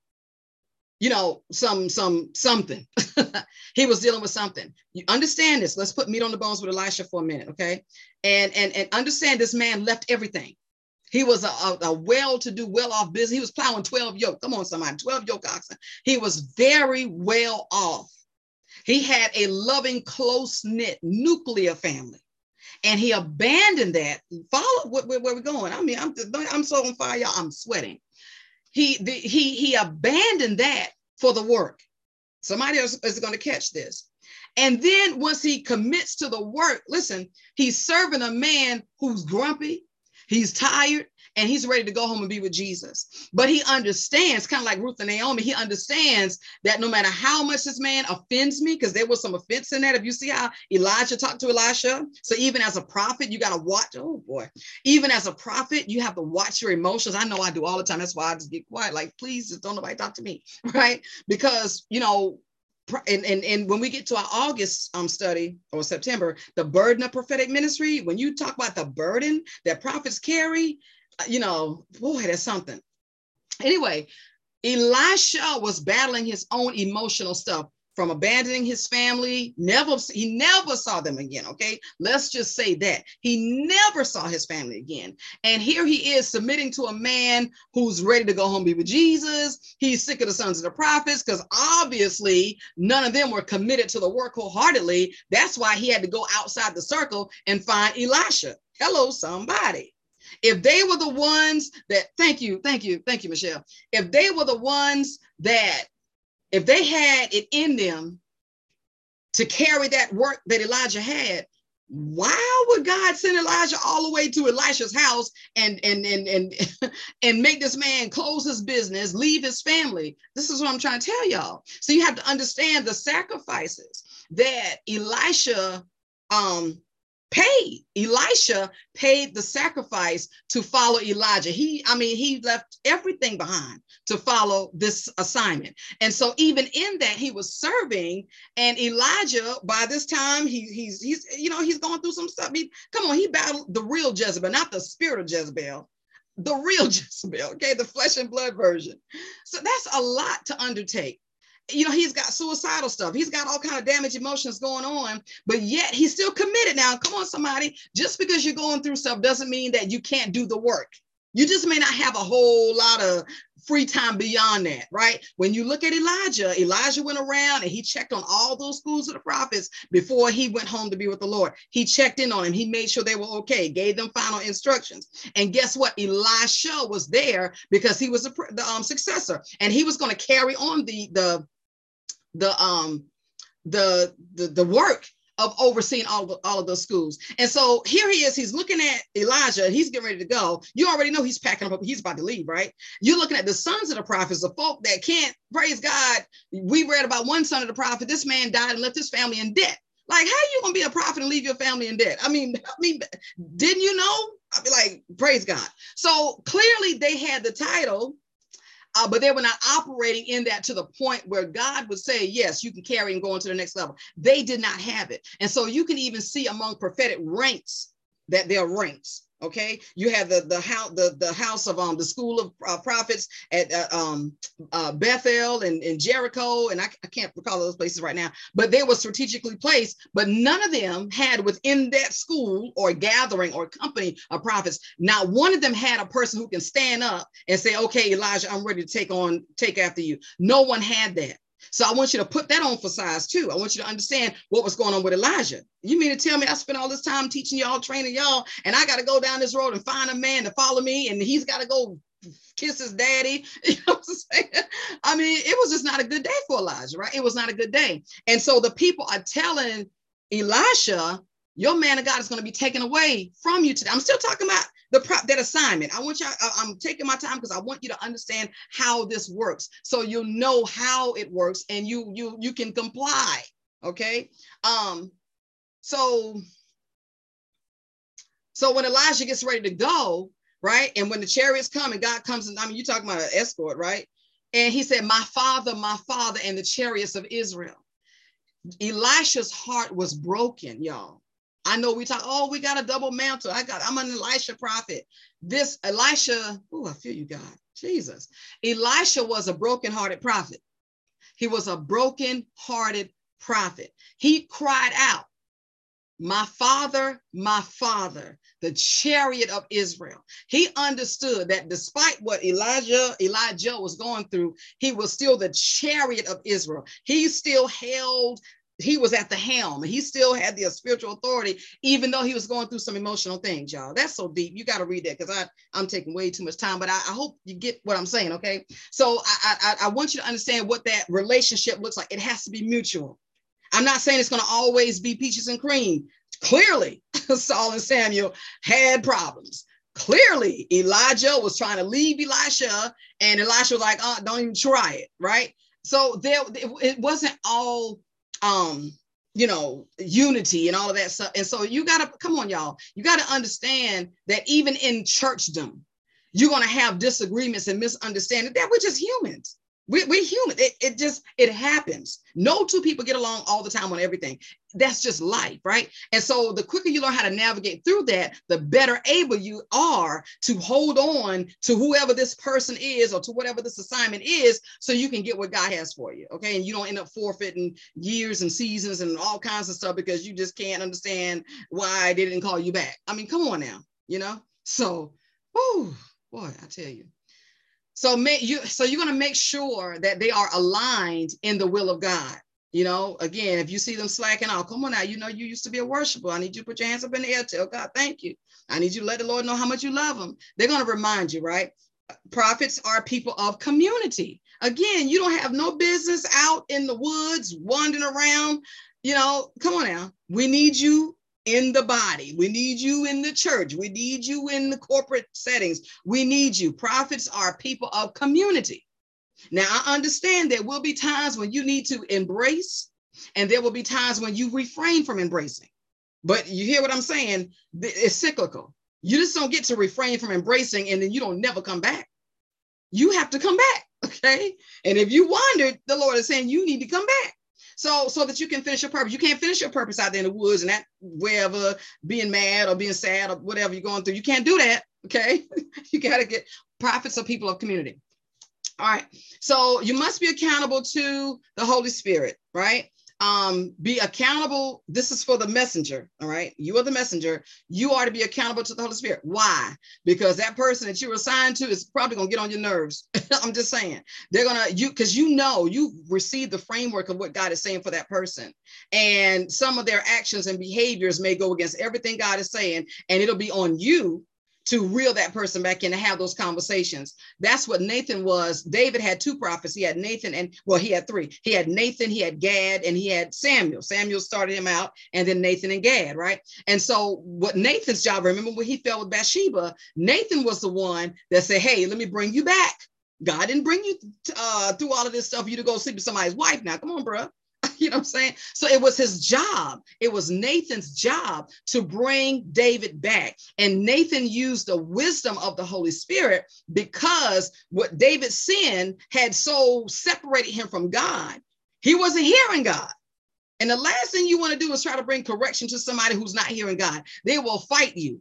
you know, some some something. he was dealing with something. You understand this. Let's put meat on the bones with Elisha for a minute, okay? And and and understand this man left everything. He was a, a, a well-to-do, well-off business. He was plowing 12 yoke. Come on, somebody, 12 yoke oxen. He was very well off. He had a loving, close-knit nuclear family and he abandoned that. Follow where, where, where we're going. I mean, I'm I'm so on fire, y'all. I'm sweating. He the, he he abandoned that for the work. Somebody else is going to catch this. And then once he commits to the work, listen, he's serving a man who's grumpy, he's tired, and he's ready to go home and be with Jesus. But he understands, kind of like Ruth and Naomi, he understands that no matter how much this man offends me, because there was some offense in that. If you see how Elijah talked to Elisha, so even as a prophet, you got to watch. Oh boy, even as a prophet, you have to watch your emotions. I know I do all the time. That's why I just get quiet. Like, please, just don't nobody talk to me, right? Because you know and, and, and when we get to our August um, study or September, the burden of prophetic ministry, when you talk about the burden that prophets carry, you know, boy, that's something. Anyway, Elisha was battling his own emotional stuff from abandoning his family. Never, he never saw them again. Okay, let's just say that he never saw his family again. And here he is submitting to a man who's ready to go home be with Jesus. He's sick of the sons of the prophets because obviously none of them were committed to the work wholeheartedly. That's why he had to go outside the circle and find Elisha. Hello, somebody. If they were the ones that, thank you, thank you, thank you, Michelle. If they were the ones that, if they had it in them to carry that work that Elijah had, why would God send Elijah all the way to Elisha's house and and and and and make this man close his business, leave his family? This is what I'm trying to tell y'all. So you have to understand the sacrifices that Elisha um paid. Elisha paid the sacrifice to follow Elijah. He, I mean, he left everything behind to follow this assignment. And so even in that, he was serving. And Elijah, by this time, he, he's he's you know he's going through some stuff. He, come on, he battled the real Jezebel, not the spirit of Jezebel. The real Jezebel, okay, the flesh and blood version. So that's a lot to undertake you know he's got suicidal stuff he's got all kind of damage emotions going on but yet he's still committed now come on somebody just because you're going through stuff doesn't mean that you can't do the work you just may not have a whole lot of free time beyond that, right? When you look at Elijah, Elijah went around and he checked on all those schools of the prophets before he went home to be with the Lord. He checked in on them. He made sure they were okay, gave them final instructions. And guess what? Elisha was there because he was the um, successor and he was going to carry on the, the, the um the the, the work of overseeing all, the, all of those schools. And so here he is, he's looking at Elijah, he's getting ready to go. You already know he's packing up, he's about to leave, right? You're looking at the sons of the prophets, the folk that can't praise God. We read about one son of the prophet, this man died and left his family in debt. Like, how are you gonna be a prophet and leave your family in debt? I mean, I mean, didn't you know? I'd be like, praise God. So clearly they had the title uh, but they were not operating in that to the point where God would say, yes, you can carry and go on to the next level. They did not have it. And so you can even see among prophetic ranks that there are ranks. Okay, you have the the house the, the house of um the school of uh, prophets at uh, um uh, Bethel and, and Jericho, and I, I can't recall those places right now, but they were strategically placed. But none of them had within that school or gathering or company of prophets. Not one of them had a person who can stand up and say, "Okay, Elijah, I'm ready to take on take after you." No one had that. So I want you to put that on for size too. I want you to understand what was going on with Elijah. You mean to tell me I spent all this time teaching y'all, training y'all, and I got to go down this road and find a man to follow me, and he's got to go kiss his daddy. You know what I'm saying? I mean, it was just not a good day for Elijah, right? It was not a good day. And so the people are telling Elisha, your man of God is going to be taken away from you today. I'm still talking about the prop that assignment. I want you, I, I'm taking my time because I want you to understand how this works. So you'll know how it works and you you you can comply. Okay. Um, so so when Elijah gets ready to go, right? And when the chariots come and God comes, and I mean, you're talking about an escort, right? And he said, My father, my father, and the chariots of Israel. Elisha's heart was broken, y'all. I know we talk, oh, we got a double mantle. I got, I'm an Elisha prophet. This Elisha, oh, I feel you, God. Jesus. Elisha was a broken-hearted prophet. He was a broken-hearted prophet. He cried out, My father, my father, the chariot of Israel. He understood that despite what Elijah, Elijah was going through, he was still the chariot of Israel. He still held he was at the helm. And he still had the spiritual authority even though he was going through some emotional things y'all. That's so deep. You got to read that because i i'm taking way too much time but I, I, hope you get what i'm saying okay? So I, I i want you to understand what that relationship looks like. It has to be mutual. I'm not saying it's going to always be peaches and cream. Clearly saul and samuel had problems. Clearly elijah was trying to leave elisha and elisha was like oh don't even try it right? So there it, it wasn't all um you know unity and all of that stuff. And so you got to come on y'all. You got to understand that even in churchdom you're to have disagreements and misunderstanding that we're just humans we, we're human. It, it just, it happens. No two people get along all the time on everything. That's just life, right? And so the quicker you learn how to navigate through that, the better able you are to hold on to whoever this person is or to whatever this assignment is so you can get what God has for you. Okay. And you don't end up forfeiting years and seasons and all kinds of stuff because you just can't understand why they didn't call you back. I mean, come on now, you know? So, oh boy, I tell you. So make you so you're going to make sure that they are aligned in the will of God. You know, again, if you see them slacking off, come on now. You know, you used to be a worshiper. I need you to put your hands up in the air. Tell God, thank you. I need you to let the Lord know how much you love them. They're going to remind you, right? Prophets are people of community. Again, you don't have no business out in the woods wandering around. You know, come on now. We need you in the body. We need you in the church. We need you in the corporate settings. We need you. Prophets are people of community. Now, I understand there will be times when you need to embrace, and there will be times when you refrain from embracing. But you hear what I'm saying? It's cyclical. You just don't get to refrain from embracing and then you don't never come back. You have to come back. Okay. And if you wandered, the Lord is saying you need to come back. So, so that you can finish your purpose. You can't finish your purpose out there in the woods and that wherever being mad or being sad or whatever you're going through. You can't do that. Okay. you got to get prophets or people of community. All right. So you must be accountable to the Holy Spirit, right? Um, be accountable. This is for the messenger. All right. You are the messenger. You are to be accountable to the Holy Spirit. Why? Because that person that you're assigned to is probably to get on your nerves. I'm just saying. They're to, you, because you know, you received the framework of what God is saying for that person. And some of their actions and behaviors may go against everything God is saying. And it'll be on you to reel that person back in to have those conversations. That's what Nathan was. David had two prophets. He had Nathan and well, he had three. He had Nathan, he had Gad, and he had Samuel. Samuel started him out, and then Nathan and Gad, right? And so what Nathan's job, remember when he fell with Bathsheba, Nathan was the one that said, Hey, let me bring you back. God didn't bring you uh, through all of this stuff for you to go sleep with somebody's wife. Now, come on, bro. You know what I'm saying? So it was his job. It was Nathan's job to bring David back. And Nathan used the wisdom of the Holy Spirit because what David's sin had so separated him from God. He wasn't hearing God. And the last thing you want to do is try to bring correction to somebody who's not hearing God. They will fight you.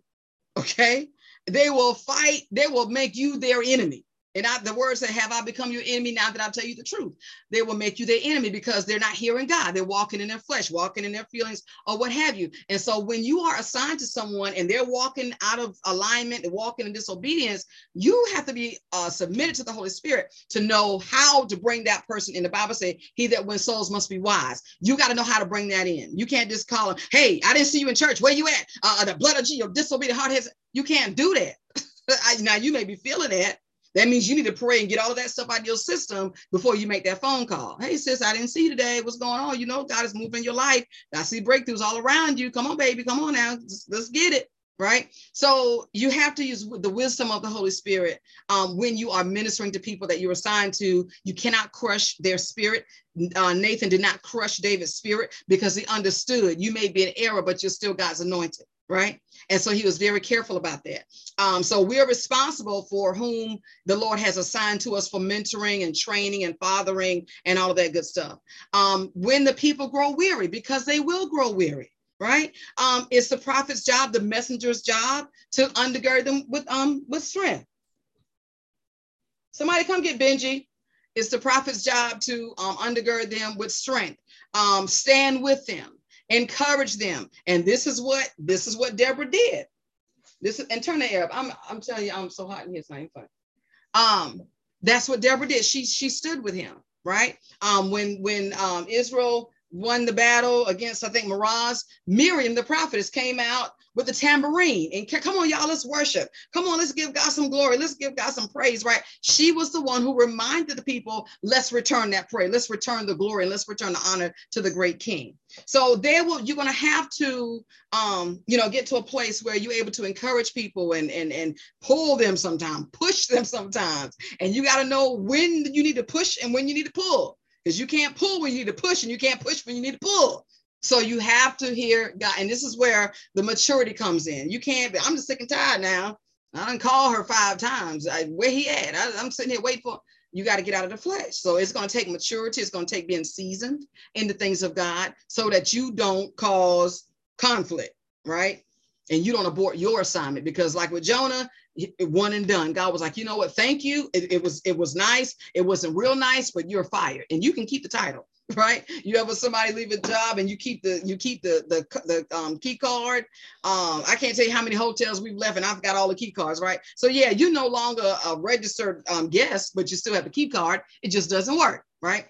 Okay? They will fight, they will make you their enemy. And I, the word said, Have I become your enemy now that I tell you the truth? They will make you their enemy because they're not hearing God. They're walking in their flesh, walking in their feelings, or what have you. And so when you are assigned to someone and they're walking out of alignment and walking in disobedience, you have to be uh, submitted to the Holy Spirit to know how to bring that person in. The Bible says, He that wins souls must be wise. You got to know how to bring that in. You can't just call them, Hey, I didn't see you in church. Where you at? Uh, the blood of Jesus, disobedient heart has. You can't do that. now you may be feeling that that means you need to pray and get all of that stuff out of your system before you make that phone call. Hey, sis, I didn't see you today. What's going on? You know, God is moving your life. I see breakthroughs all around you. Come on, baby. Come on now. Let's get it. Right. So you have to use the wisdom of the Holy Spirit um, when you are ministering to people that you're assigned to. You cannot crush their spirit. Uh, Nathan did not crush David's spirit because he understood you may be an error, but you're still God's anointed right? And so he was very careful about that. Um, so we're responsible for whom the Lord has assigned to us for mentoring and training and fathering and all of that good stuff. Um, when the people grow weary, because they will grow weary, right? Um, it's the prophet's job, the messenger's job to undergird them with um with strength. Somebody come get Benji. It's the prophet's job to um, undergird them with strength, um, stand with them, encourage them. And this is what this is what Deborah did. This is and turn the air up. I'm I'm telling you, I'm so hot in here, it's not even fun. Um, that's what Deborah did. She she stood with him, right? Um, when when um Israel won the battle against, I think, Mirage, Miriam, the prophetess, came out with the tambourine. And come on, y'all, let's worship. Come on, let's give God some glory. Let's give God some praise, right? She was the one who reminded the people, let's return that praise. Let's return the glory and let's return the honor to the great king. So there will you're gonna have to um, you know, get to a place where you're able to encourage people and and and pull them sometimes, push them sometimes. And you got to know when you need to push and when you need to pull because you can't pull when you need to push and you can't push when you need to pull. So you have to hear God, and this is where the maturity comes in. You can't be, I'm just sick and tired now. I didn't call her five times. I, where he at? I, I'm sitting here waiting for you got to get out of the flesh. So it's going to take maturity. It's going to take being seasoned in the things of God so that you don't cause conflict, right? And you don't abort your assignment because, like with Jonah, one and done. God was like, you know what? Thank you. It, it was it was nice. It wasn't real nice, but you're fired, and you can keep the title right? You ever somebody leave a job and you keep the you keep the the the um, key card. Um, I can't tell you how many hotels we've left, and I've got all the key cards, right? So yeah, you're no longer a registered um, guest, but you still have the key card. It just doesn't work, right?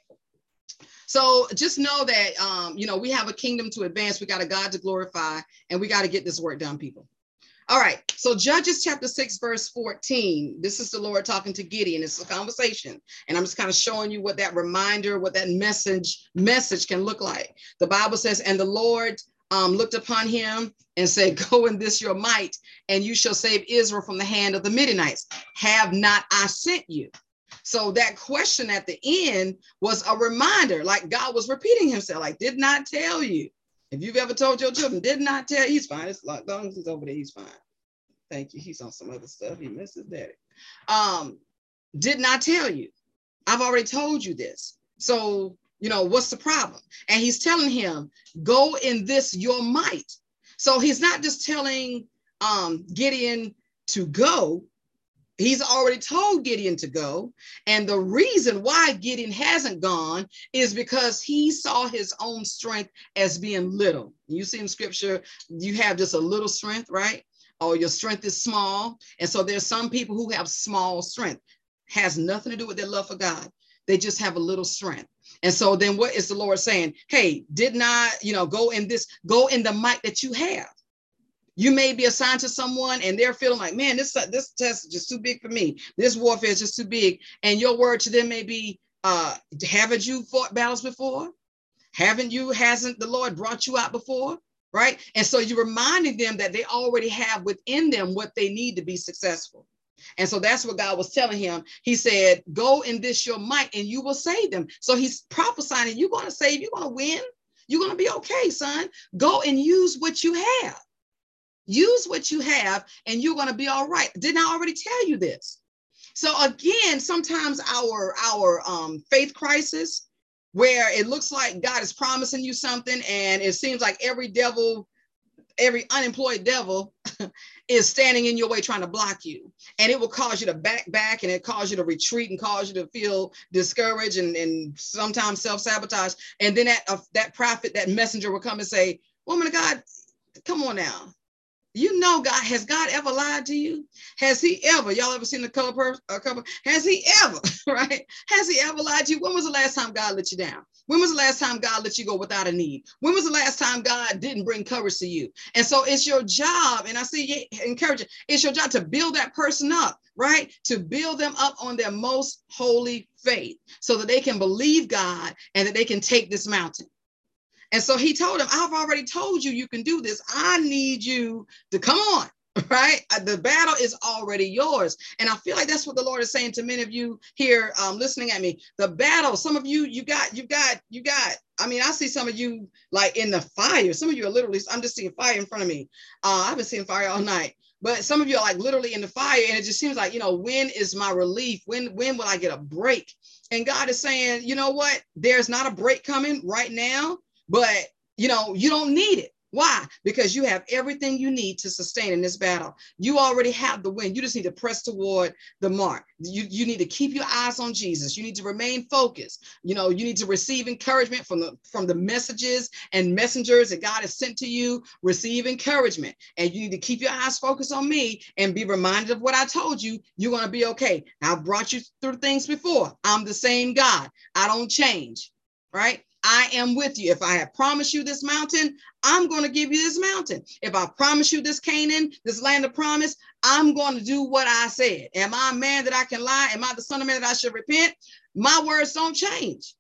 So just know that um, you know we have a kingdom to advance. We got a God to glorify, and we got to get this work done, people. All right. So Judges chapter 6, verse 14. This is the Lord talking to Gideon. It's a conversation. And I'm just kind of showing you what that reminder, what that message, message can look like. The Bible says, and the Lord um, looked upon him and said, Go in this your might, and you shall save Israel from the hand of the Midianites. Have not I sent you? So that question at the end was a reminder, like God was repeating himself, like, did not tell you. If you've ever told your children, did not tell, he's fine. As long as he's over there, he's fine. Thank you. He's on some other stuff. He misses daddy. Um, did not tell you. I've already told you this. So, you know, what's the problem? And he's telling him, go in this your might. So he's not just telling um, Gideon to go, He's already told Gideon to go. And the reason why Gideon hasn't gone is because he saw his own strength as being little. You see in scripture, you have just a little strength, right? Or your strength is small. And so there's some people who have small strength, has nothing to do with their love for God. They just have a little strength. And so then what is the Lord saying? Hey, did not, you know, go in this, go in the might that you have. You may be assigned to someone and they're feeling like, man, this, this test is just too big for me. This warfare is just too big. And your word to them may be, uh, haven't you fought battles before? Haven't you, hasn't the Lord brought you out before? Right. And so you're reminding them that they already have within them what they need to be successful. And so that's what God was telling him. He said, Go in this your might and you will save them. So he's prophesying, you're going to save, you're going to win, you're going to be okay, son. Go and use what you have. Use what you have and you're going to be all right. Didn't I already tell you this? So again, sometimes our our um, faith crisis, where it looks like God is promising you something, and it seems like every devil every unemployed devil is standing in your way trying to block you and it will cause you to back back and it cause you to retreat and cause you to feel discouraged and, and sometimes self-sabotage and then that uh, that prophet that messenger will come and say woman of god come on now you know God has God ever lied to you? Has he ever? Y'all ever seen a couple? A couple? Has he ever? Right? Has he ever lied to you? When was the last time God let you down? When was the last time God let you go without a need? When was the last time God didn't bring coverage to you? And so it's your job, and I see you encouraging. It's your job to build that person up, right? To build them up on their most holy faith, so that they can believe God and that they can take this mountain. And so he told him, I've already told you you can do this. I need you to come on, right? Uh, the battle is already yours. And I feel like that's what the Lord is saying to many of you here um, listening at me. The battle, some of you, you got, you got, you got. I mean, I see some of you like in the fire. Some of you are literally, I'm just seeing fire in front of me. Uh, I've been seeing fire all night but some of you are like literally in the fire and it just seems like you know when is my relief when when will i get a break and god is saying you know what there's not a break coming right now but you know, you don't need it. Why? Because you have everything you need to sustain in this battle. You already have the win. You just need to press toward the mark. You, you need to keep your eyes on Jesus. You need to remain focused. You know, you need to receive encouragement from the from the messages and messengers that God has sent to you. Receive encouragement. And you need to keep your eyes focused on me and be reminded of what I told you. You're going to be okay. I've brought you through things before. I'm the same God. I don't change. Right? I am with you. If I have promised you this mountain, I'm going to give you this mountain. If I promise you this Canaan, this land of promise, I'm going to do what I said. Am I a man that I can lie? Am I the son of man that I should repent? My words don't change.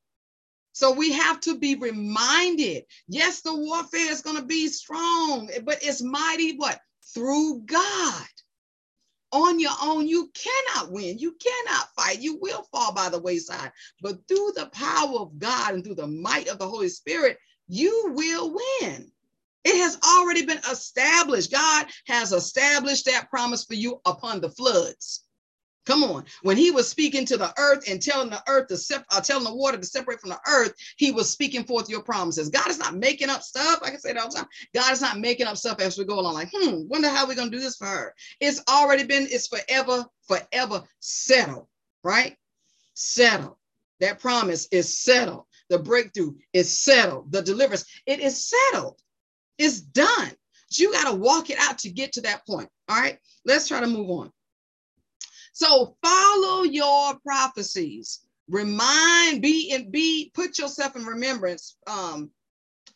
So we have to be reminded. Yes, the warfare is going to be strong, but it's mighty what? Through God on your own, you cannot win. You cannot fight. You will fall by the wayside. But through the power of God and through the might of the Holy Spirit, you will win. It has already been established. God has established that promise for you upon the floods. Come on. When he was speaking to the earth and telling the earth to sep- uh, telling the water to separate from the earth, he was speaking forth your promises. God is not making up stuff. I can say that all the time. God is not making up stuff as we go along. Like, hmm, wonder how we're gonna do this for her. It's already been, it's forever, forever settled, right? Settled. That promise is settled. The breakthrough is settled. The deliverance, it is settled. It's done. You got to walk it out to get to that point. All right. Let's try to move on. So follow your prophecies. Remind, be and be, put yourself in remembrance. Um,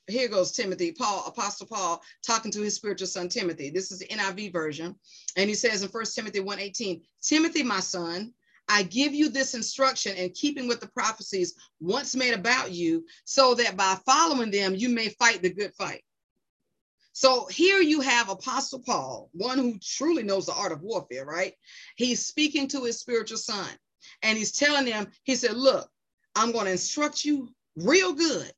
here goes Timothy, Paul, Apostle Paul, talking to his spiritual son Timothy. This is the NIV version. And he says in First Timothy 1:18, Timothy, my son, I give you this instruction in keeping with the prophecies once made about you, so that by following them you may fight the good fight. So here you have Apostle Paul, one who truly knows the art of warfare, right? He's speaking to his spiritual son and he's telling them, he said, Look, I'm going to instruct you real good.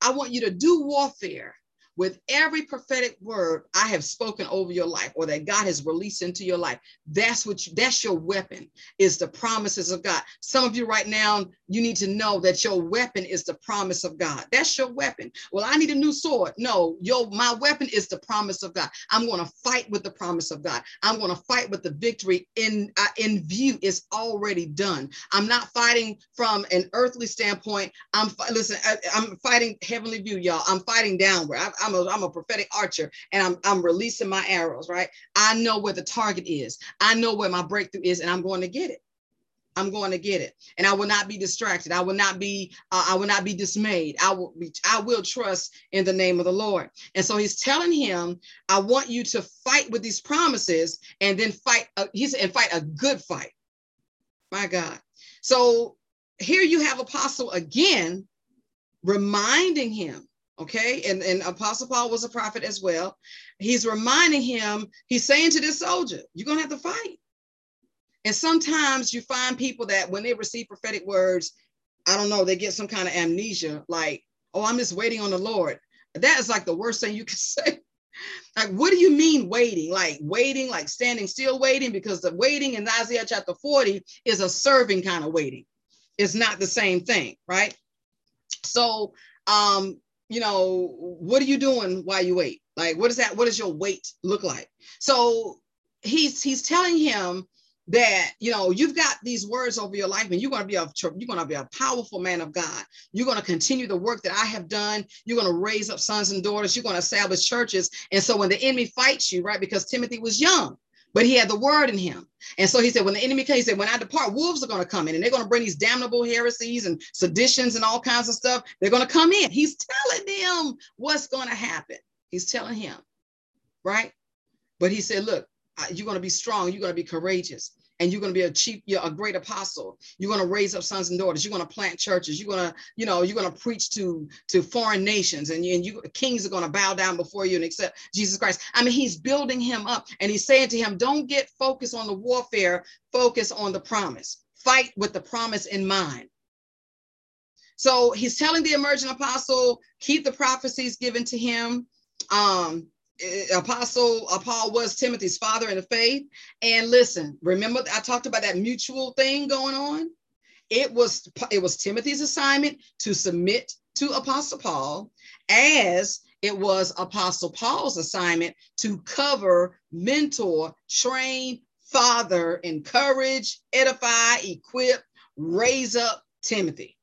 I want you to do warfare with every prophetic word I have spoken over your life or that God has released into your life. That's what you, that's your weapon is the promises of God. Some of you right now, you need to know that your weapon is the promise of God. That's your weapon. Well, I need a new sword. No, your my weapon is the promise of God. I'm going to fight with the promise of God. I'm going to fight with the victory in uh, in view. It's already done. I'm not fighting from an earthly standpoint. I'm listen. I, am fighting heavenly view, y'all. I'm fighting downward. I, I'm a I'm a prophetic archer, and I'm I'm releasing my arrows. Right. I know where the target is. I know where my breakthrough is, and I'm going to get it. I'm going to get it, and I will not be distracted. I will not be. Uh, I will not be dismayed. I will be. I will trust in the name of the Lord. And so He's telling him, "I want you to fight with these promises, and then fight." Uh, he said, "And fight a good fight." My God. So here you have Apostle again, reminding him. Okay, and and Apostle Paul was a prophet as well. He's reminding him. He's saying to this soldier, "You're gonna have to fight." And sometimes you find people that when they receive prophetic words, I don't know, they get some kind of amnesia, like, oh, I'm just waiting on the Lord. That is like the worst thing you can say. like, what do you mean waiting? Like waiting, like standing still waiting? Because the waiting in Isaiah chapter 40 is a serving kind of waiting. It's not the same thing, right? So um, you know, what are you doing while you wait? Like, what is that? What does your wait look like? So he's he's telling him that you know you've got these words over your life and you're going to be a you're going to be a powerful man of god you're going to continue the work that i have done you're going to raise up sons and daughters you're going to establish churches and so when the enemy fights you right because timothy was young but he had the word in him. And so he said, when the enemy came, he said, when I depart, wolves are going to come in and they're going to bring these damnable heresies and seditions and all kinds of stuff. They're going to come in. He's telling them what's going to happen. He's telling him, right? But he said, look, you're going to be strong. You're going to be courageous and you're going to be a chief, you're a great apostle. You're going to raise up sons and daughters. You're going to plant churches. You're going to, you know, you're going to preach to to foreign nations, and you, and you kings are going to bow down before you and accept Jesus Christ. I mean, he's building him up, and he's saying to him, "Don't get focused on the warfare. Focus on the promise. Fight with the promise in mind." So he's telling the emerging apostle, keep the prophecies given to him. Um, apostle uh, paul was timothy's father in the faith. And listen remember i talked about that mutual thing going on? It was it was timothy's assignment to submit to apostle paul as it was apostle paul's assignment to cover mentor train father encourage edify equip raise up timothy.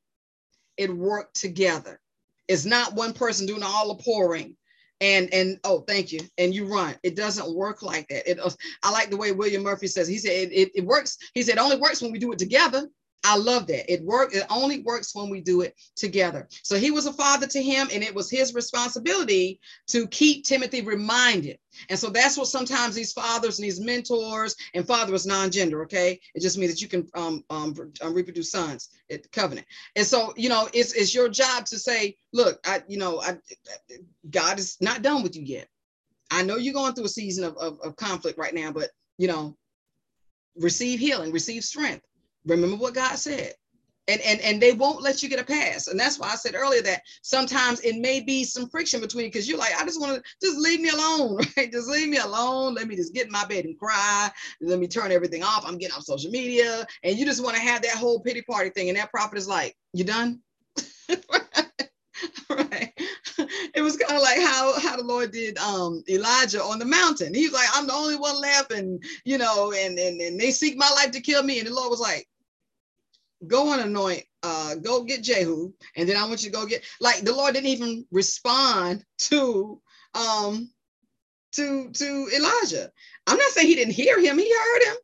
It worked together. It's not one person doing all the pouring and and oh thank you. And you run. It doesn't work like that. It i like the way william murphy says he said it, it, it works. He said it only works when we do it together I love that. It work. It only works when we do it together. So he was a father to him, and it was his responsibility to keep Timothy reminded. And so that's what sometimes these fathers and these mentors, and father is non-gender. Okay, it just means that you can um, um, um reproduce sons at the covenant. And so you know, it's it's your job to say, look, I you know, I God is not done with you yet. I know you're going through a season of, of, of conflict right now, but you know, receive healing, receive strength Remember what God said. And, and, and they won't let you get a pass. And that's why I said earlier that sometimes it may be some friction between because you're like, I just want to just leave me alone, right? Just leave me alone. Let me just get in my bed and cry. Let me turn everything off. I'm getting off social media. And you just want to have that whole pity party thing. And that prophet is like, You done? right it was kind of like how how the lord did um elijah on the mountain he's like i'm the only one left and you know and, and and they seek my life to kill me and the lord was like go and anoint, uh, go get Jehu, and then I want you to go get like the Lord didn't even respond to um to to Elijah. I'm not saying he didn't hear him, he heard him,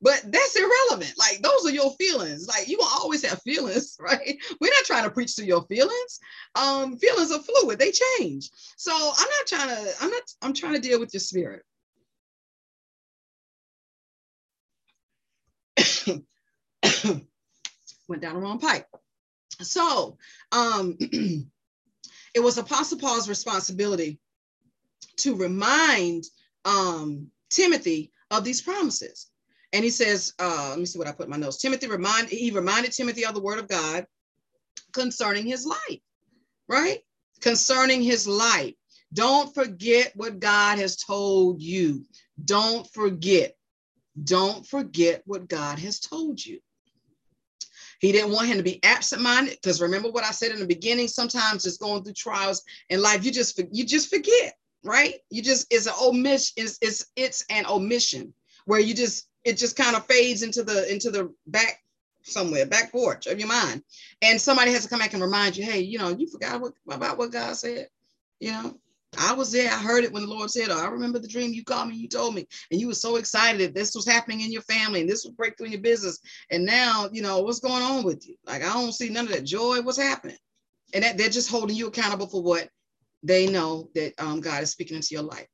but that's irrelevant. Like those are your feelings. Like you will always have feelings, right? We're not trying to preach to your feelings. Um, feelings are fluid, they change. So I'm not trying to, I'm not, I'm trying to deal with your spirit. went down the wrong pipe. So um, it was Apostle Paul's responsibility to remind um, Timothy of these promises. And he says, uh, let me see what I put in my notes. Timothy remind he reminded Timothy of the word of God concerning his life, right? Concerning his life. Don't forget what God has told you. Don't forget. Don't forget what God has told you. He didn't want him to be absent-minded because remember what I said in the beginning. Sometimes just going through trials in life, you just you just forget, right? You just it's an omission. It's it's it's an omission where you just it just kind of fades into the into the back somewhere, back porch of your mind, and somebody has to come back and remind you, hey, you know, you forgot what, about what God said, you know. I was there. I heard it when the Lord said, oh, I remember the dream you called me, you told me, and you were so excited that this was happening in your family and this would break through in your business. And now, you know, what's going on with you? Like, I don't see none of that joy. What's happening? And that they're just holding you accountable for what they know that um, God is speaking into your life.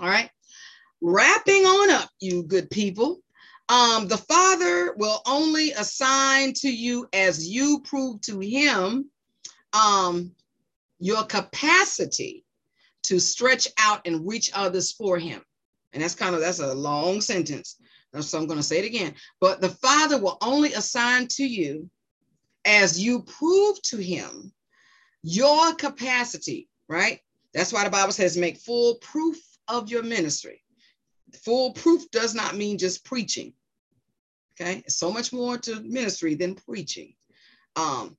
All right. Wrapping on up, you good people. Um, the Father will only assign to you as you prove to Him um, your capacity to stretch out and reach others for him. And that's kind of that's a long sentence. So I'm going to say it again. But the Father will only assign to you as you prove to him your capacity, right? That's why the Bible says make full proof of your ministry. Full proof does not mean just preaching. Okay, so much more to ministry than preaching. Um,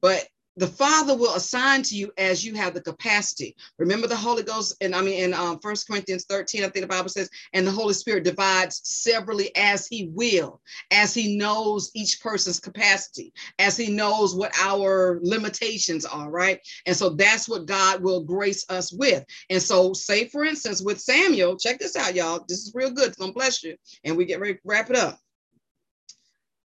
but the Father will assign to you as you have the capacity. Remember the Holy Ghost, and I mean in um, First Corinthians 13, I think the Bible says, and the Holy Spirit divides severally as He will, as He knows each person's capacity, as He knows what our limitations are, right? And so that's what God will grace us with. And so, say for instance, with Samuel, check this out, y'all. This is real good. It's gonna bless you. And we get ready wrap it up.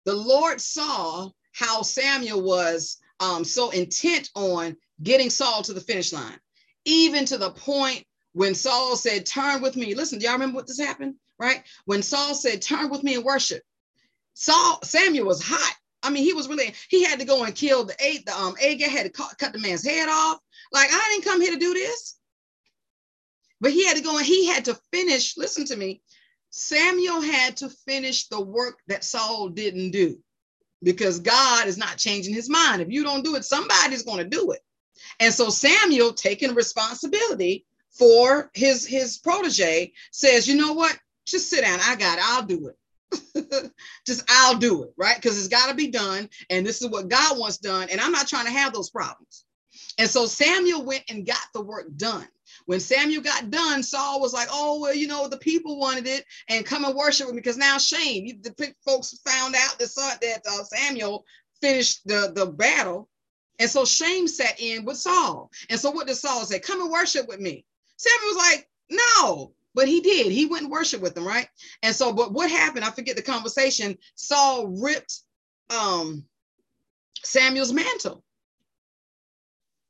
The Lord saw how Samuel was um, so intent on getting Saul to the finish line, even to the point when Saul said, Turn with me. Listen, do y'all remember what this happened? Right? When Saul said, Turn with me and worship, Saul, Samuel was hot. I mean, he was really, he had to go and kill the eight, the um Agag had to cut, cut the man's head off. Like, I didn't come here to do this. But he had to go and he had to finish, listen to me. Samuel had to finish the work that Saul didn't do because God is not changing his mind. If you don't do it, somebody's going to do it. And so Samuel, taking responsibility for his his protege, says, "You know what? Just sit down. I got it. I'll do it. Just I'll do it, right? Because it's got to be done, and this is what God wants done, and I'm not trying to have those problems." And so Samuel went and got the work done. When Samuel got done, Saul was like, "Oh well, you know the people wanted it, and come and worship with me." Because now shame, the folks found out that that uh, Samuel finished the the battle, and so shame set in with Saul. And so what did Saul say? Come and worship with me. Samuel was like, "No." But he did. He went and worship with them, right? And so, but what happened? I forget the conversation. Saul ripped um, Samuel's mantle.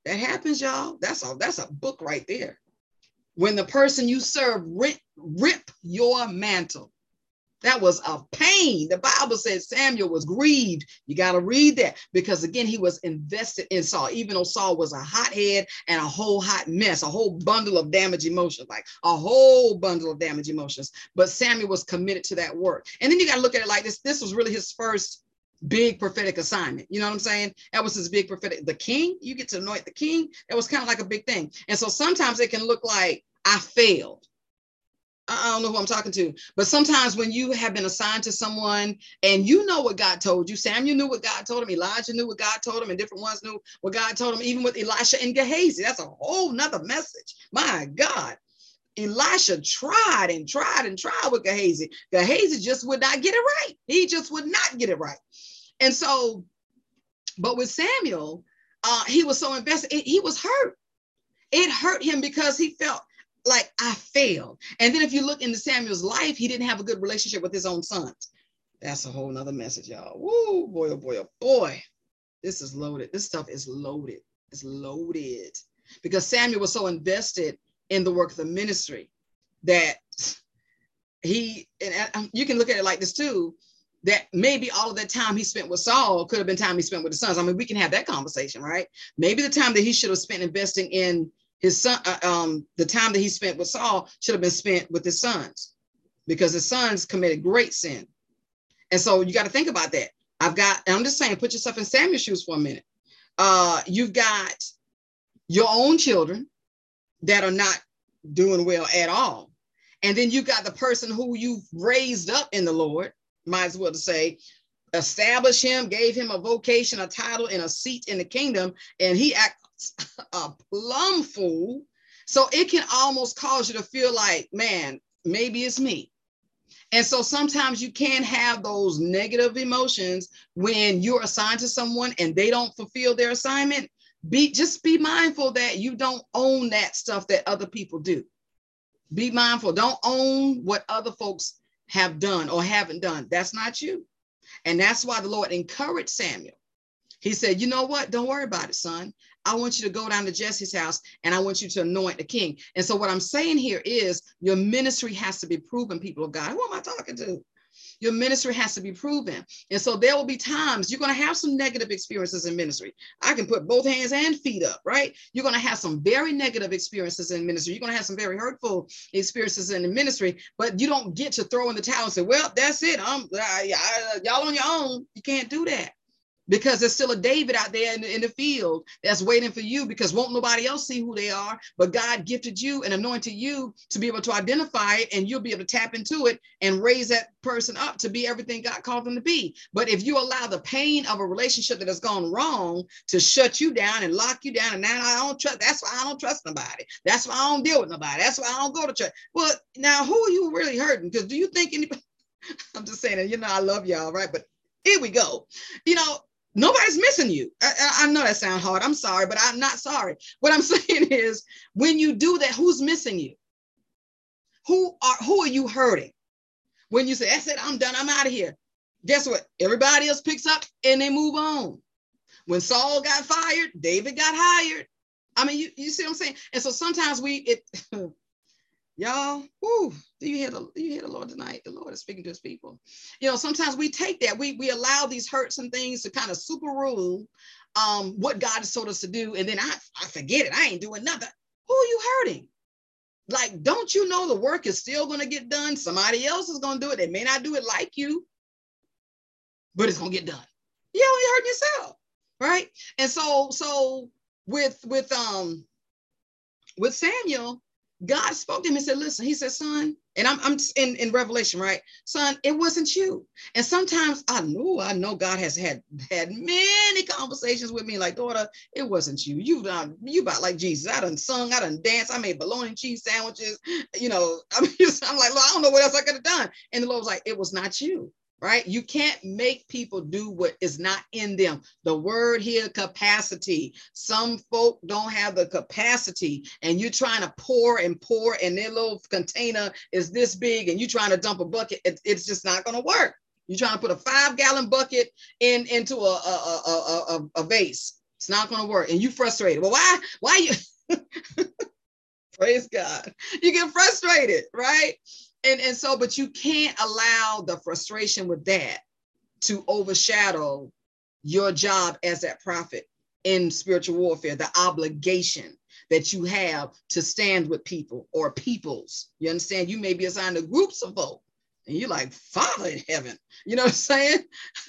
That happens, y'all. That's a that's a book right there when the person you serve rip, rip your mantle. That was a pain. The Bible says Samuel was grieved. You got to read that because, again, he was invested in Saul, even though Saul was a hothead and a whole hot mess, a whole bundle of damage emotions, like a whole bundle of damage emotions. But Samuel was committed to that work. And then you got to look at it like this this was really his first big prophetic assignment. You know what I'm saying? That was his big prophetic. The king, you get to anoint the king. That was kind of like a big thing. And so sometimes it can look like I failed. I don't know who I'm talking to, but sometimes when you have been assigned to someone and you know what God told you, Samuel knew what God told him, Elijah knew what God told him, and different ones knew what God told him, even with Elisha and Gehazi. That's a whole nother message. My God. Elisha tried and tried and tried with Gehazi. Gehazi just would not get it right. He just would not get it right. And so, but with Samuel, uh, he was so invested, he was hurt. It hurt him because he felt like I failed. And then if you look into Samuel's life, he didn't have a good relationship with his own sons. That's a whole nother message, y'all. Woo, boy, oh boy, oh boy. This is loaded. This stuff is loaded. It's loaded because Samuel was so invested in the work of the ministry that he, and you can look at it like this too, that maybe all of that time he spent with Saul could have been time he spent with his sons. I mean, we can have that conversation, right? Maybe the time that he should have spent investing in his son, uh, um, the time that he spent with Saul should have been spent with his sons because his sons committed great sin. And so you got to think about that. I've got, I'm just saying, put yourself in Samuel's shoes for a minute. Uh, you've got your own children that are not doing well at all. And then you've got the person who you've raised up in the Lord, might as well to say, establish him, gave him a vocation, a title, and a seat in the kingdom, and he acts a plum fool. So it can almost cause you to feel like, man, maybe it's me. And so sometimes you can have those negative emotions when you're assigned to someone and they don't fulfill their assignment. Be just be mindful that you don't own that stuff that other people do. Be mindful. Don't own what other folks have done or haven't done. That's not you. And that's why the Lord encouraged Samuel. He said, You know what? Don't worry about it, son. I want you to go down to Jesse's house and I want you to anoint the king. And so, what I'm saying here is your ministry has to be proven, people of God. Who am I talking to? Your ministry has to be proven. And so there will be times you're going to have some negative experiences in ministry. I can put both hands and feet up, right? You're going to have some very negative experiences in ministry. You're going to have some very hurtful experiences in the ministry, but you don't get to throw in the towel and say, well, that's it. I'm uh, y'all on your own. You can't do that. Because there's still a David out there in the, in the field that's waiting for you because won't nobody else see who they are. But God gifted you and anointed you to be able to identify it, and you'll be able to tap into it and raise that person up to be everything God called them to be. But if you allow the pain of a relationship that has gone wrong to shut you down and lock you down, and now I don't trust, that's why I don't trust nobody. That's why I don't deal with nobody. That's why I don't go to church. Well, now who are you really hurting? Because do you think anybody? I'm just saying, you know, I love y'all, right? But here we go. You know, nobody's missing you. I, I, know that sounds hard. I'm sorry, but I'm not sorry. What I'm saying is, when you do that, who's missing you? Who are who are you hurting? When you say, "That's it, I'm done. I'm out of here." Guess what? Everybody else picks up and they move on. When Saul got fired, David got hired. I mean, you, you see what I'm saying? And so sometimes we it Y'all, whoo, do you hear the you hear the Lord tonight? The Lord is speaking to his people. You know, sometimes we take that, we we allow these hurts and things to kind of super rule um what God has told us to do, and then I, I forget it. I ain't doing nothing. Who are you hurting? Like, don't you know the work is still going to get done? Somebody else is going to do it. They may not do it like you, but it's going to get done. You only hurt yourself, right? And so, so with with um with Samuel, God spoke to him and said, Listen, he said, Son, and I'm, I'm in, in Revelation, right? Son, it wasn't you. And sometimes I know, I know God has had had many conversations with me, like, daughter, it wasn't you. You've done, you about like Jesus. I done sung, I done danced, I made bologna cheese sandwiches. You know, I'm just, I'm like, Lord, I don't know what else I could have done. And the Lord was like, It was not you right? You can't make people do what is not in them. The word here, capacity. Some folk don't have the capacity, and you're trying to pour and pour, and their little container is this big, and you're trying to dump a bucket. It, it's just not going to work. You're trying to put a five gallon bucket in into a, a, a, a, a vase. It's not going to work. And you frustrated. Well, why? Why you? Praise God. You get frustrated, right? And and so but you can't allow the frustration with that to overshadow your job as that prophet in spiritual warfare the obligation that you have to stand with people or peoples. You understand? You may be assigned to groups of folk and you're like father in heaven. You know what i'm saying?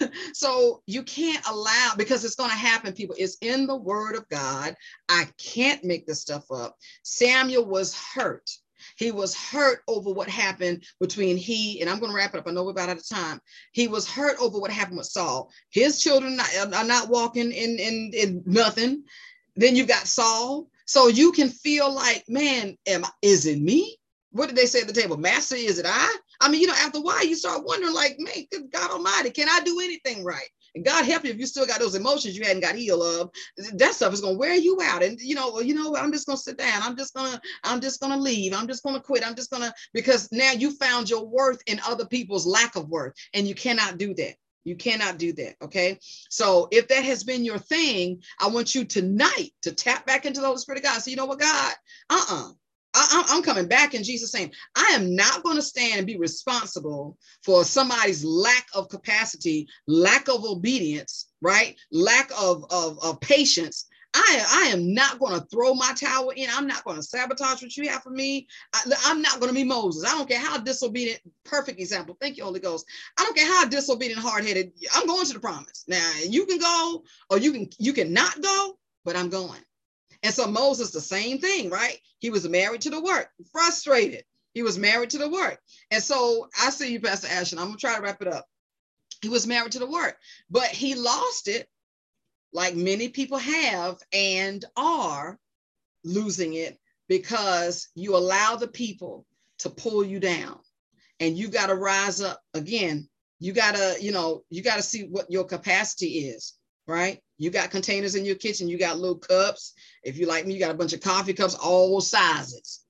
So you can't allow because it's going to happen people. It's in the word of god. I can't make this stuff up. Samuel was hurt he was hurt over what happened between he, and I'm going to wrap it up. I know we're about out of time. He was hurt over what happened with Saul. His children are not walking in, in, in nothing. Then you've got Saul. So you can feel like, man, am is it me? What did they say at the table? Master, is it I? I mean, you know, after a while, you start wondering, like, man, God Almighty, can I do anything right? And God help you if you still got those emotions you hadn't got healed of. That stuff is gonna wear you out. And you know, you know, I'm just gonna sit down. I'm just gonna, I'm just gonna leave. I'm just gonna quit. I'm just gonna because now you found your worth in other people's lack of worth, and you cannot do that. You cannot do that. Okay. So if that has been your thing, I want you tonight to tap back into the Holy Spirit of God. So you know what, God, uh-uh. I, am coming back in Jesus' name. I am not going to stand and be responsible for somebody's lack of capacity, lack of obedience, right? Lack of, of, of patience. I, I am not going to throw my towel in. I'm not going to sabotage what you have for me. I, am not going to be Moses. I don't care how disobedient, perfect example. Thank you, Holy Ghost. I don't care how disobedient, hard-headed. I'm going to the promise. Now you can go or you can you can not go, but I'm going. And so Moses, the same thing, right? He was married to the work, frustrated. He was married to the work. And so I see you, Pastor Ashton. I'm gonna try to wrap it up. He was married to the work, but he lost it, like many people have and are losing it because you allow the people to pull you down. And you got to rise up again. You got to, you know, you got to see what your capacity is, right? You got containers in your kitchen, you got little cups. If you like me, you got a bunch of coffee cups, all sizes.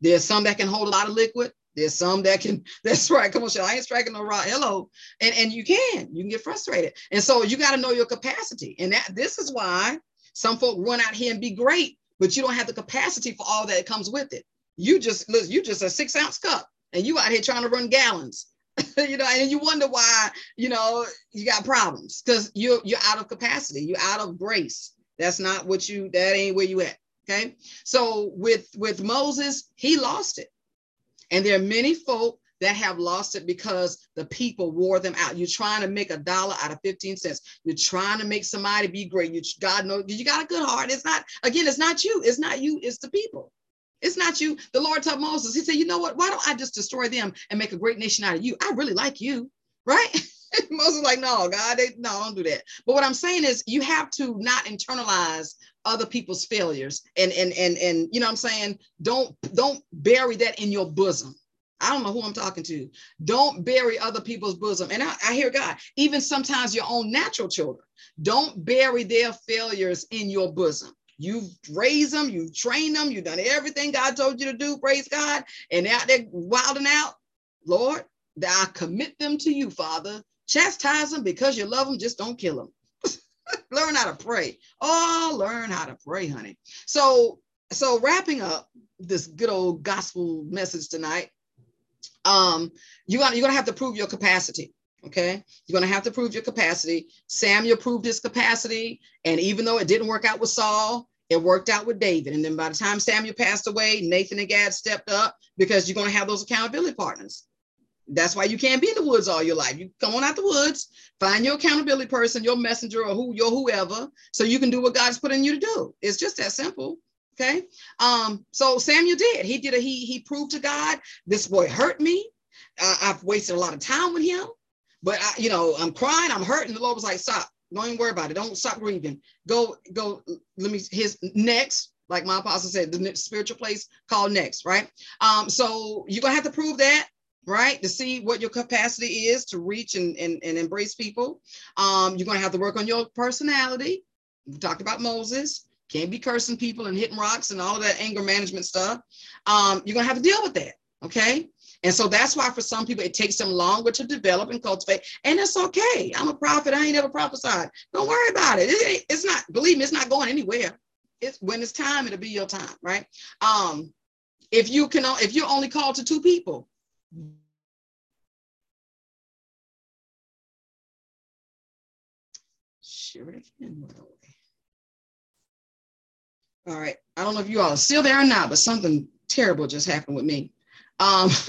There's some that can hold a lot of liquid. There's some that can, that's right. Come on. I ain't striking no rock. Hello. And, and you can, you can get frustrated. And so you got to know your capacity. And that this is why some folk run out here and be great, but you don't have the capacity for all that comes with it. You just look, you just a six ounce cup and you out here trying to run gallons. you know, and you wonder why, you know, you got problems because you're you're out of capacity, you're out of grace. That's not what you that ain't where you at. Okay. So with with Moses, he lost it. And there are many folk that have lost it because the people wore them out. You're trying to make a dollar out of 15 cents. You're trying to make somebody be great. You God knows you got a good heart. It's not, again, it's not you. It's not you, it's the people. It's not you. The Lord told Moses, He said, You know what? Why don't I just destroy them and make a great nation out of you? I really like you, right? Moses like, no, God, they, no, don't do that. But what I'm saying is, you have to not internalize other people's failures, and and and and you know, what I'm saying, don't don't bury that in your bosom. I don't know who I'm talking to. Don't bury other people's bosom. And I, I hear God, even sometimes your own natural children, don't bury their failures in your bosom. You've raised them, you've trained them, you've done everything God told you to do, praise God, and out there wilding out. Lord, I commit them to you, Father. Chastise them because you love them, just don't kill them. learn how to pray. Oh, learn how to pray, honey. So, so wrapping up this good old gospel message tonight, um, you're gonna you're gonna have to prove your capacity. Okay, you're gonna have to prove your capacity. Samuel proved his capacity, and even though it didn't work out with Saul, it worked out with David. And then by the time Samuel passed away, Nathan and Gad stepped up because you're gonna have those accountability partners. That's why you can't be in the woods all your life. You come on out the woods, find your accountability person, your messenger, or who your whoever, so you can do what God's put in you to do. It's just that simple. Okay. Um, so Samuel did. He did a he he proved to God, this boy hurt me. Uh, I've wasted a lot of time with him, but I, you know, I'm crying, I'm hurting. The Lord was like, stop, don't even worry about it. Don't stop grieving. Go, go, let me his next, like my apostle said, the spiritual place called next, right? Um, so you're gonna have to prove that right? To see what your capacity is to reach and, and, and embrace people. Um, you're to have to work on your personality. We talked about Moses. Can't be cursing people and hitting rocks and all of that anger management stuff. Um, you're gonna have to deal with that. Okay. And so that's why for some people it takes them longer to develop and cultivate. And it's okay. I'm a prophet. I ain't ever prophesied. Don't worry about it. it it's not, believe me, it's not going anywhere. It's when it's time, it'll be your time, right? Um, if you can if you're only called to two people, share it again. All right. I don't know if you all are still there or not, but something terrible just happened with me. Um,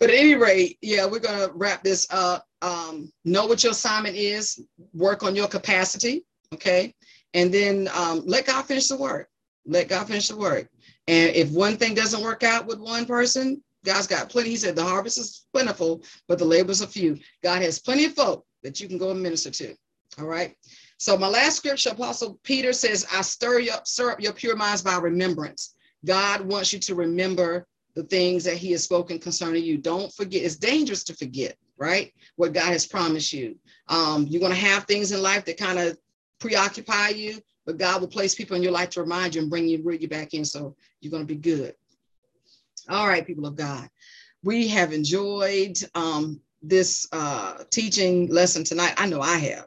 but at any rate, yeah, we're going to wrap this up. Um, know what your assignment is, work on your capacity, okay? And then um, let God finish the work. Let God finish the work. And if one thing doesn't work out with one person, God's got plenty. He said the harvest is plentiful, but the labors are few. God has plenty of folk that you can go and minister to. All right. So my last scripture, Apostle Peter says, I stir up, stir up your pure minds by remembrance. God wants you to remember the things that he has spoken concerning you. Don't forget. It's dangerous to forget, right? What God has promised you. Um, you're going to have things in life that kind of preoccupy you, but God will place people in your life to remind you and bring you, bring you back in. So you're going to be good. All right, people of God. We have enjoyed um, this uh, teaching lesson tonight. I know I have.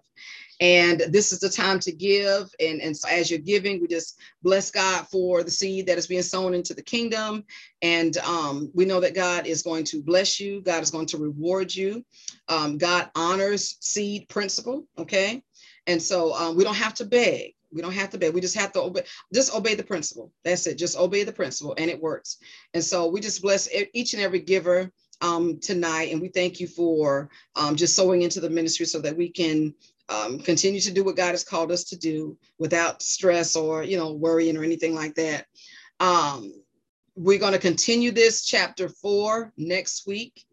And this is the time to give. And, and so as you're giving, we just bless God for the seed that is being sown into the kingdom. And um, we know that God is going to bless you, God is going to reward you. Um, God honors seed principle. Okay. And so um, we don't have to beg. We don't have to beg. We just have to obey. Just obey the principle. That's it. Just obey the principle, and it works. And so we just bless each and every giver um, tonight, and we thank you for um, just sowing into the ministry so that we can um, continue to do what God has called us to do without stress or you know worrying or anything like that. Um, we're going to continue this chapter four next week,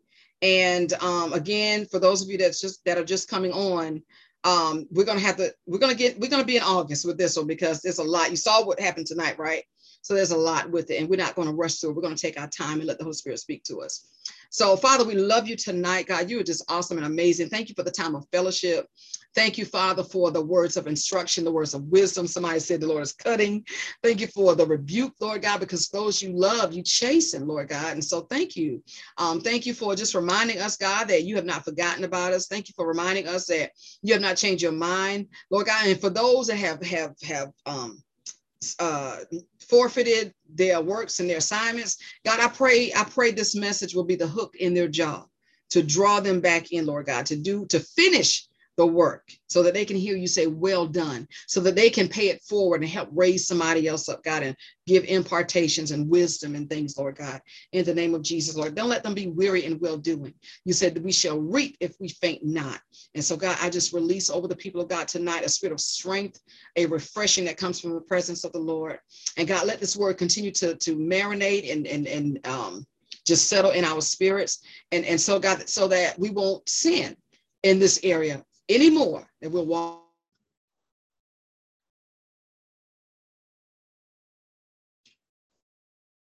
and um, again, for those of you that's just that are just coming on, um, we're going to have to we're to get we're to be in August with this one because there's a lot. You saw what happened tonight, right? So there's a lot with it, and we're not going to rush through. We're going to take our time and let the Holy Spirit speak to us. So, Father, we love you tonight, God. You are just awesome and amazing. Thank you for the time of fellowship. Thank you, Father, for the words of instruction, the words of wisdom. Somebody said the Lord is cutting. Thank you for the rebuke, Lord God, because those you love, you chasten, Lord God. And so thank you. Um, thank you for just reminding us, God, that you have not forgotten about us. Thank you for reminding us that you have not changed your mind, Lord God. And for those that have have have um, uh, forfeited their works and their assignments, God, I pray, I pray this message will be the hook in their job to draw them back in, Lord God, to do to finish the work so that they can hear you say, Well done, so that they can pay it forward and help raise somebody else up, God, and give impartations and wisdom and things, Lord God, in the name of Jesus, Lord. Don't let them be weary in well doing. You said that we shall reap if we faint not. And so, God, I just release over the people of God tonight a spirit of strength, a refreshing that comes from the presence of the Lord. And God, let this word continue to, to marinate and, and, and, um, just settle in our spirits and and so god so that we won't sin in this area anymore and we'll walk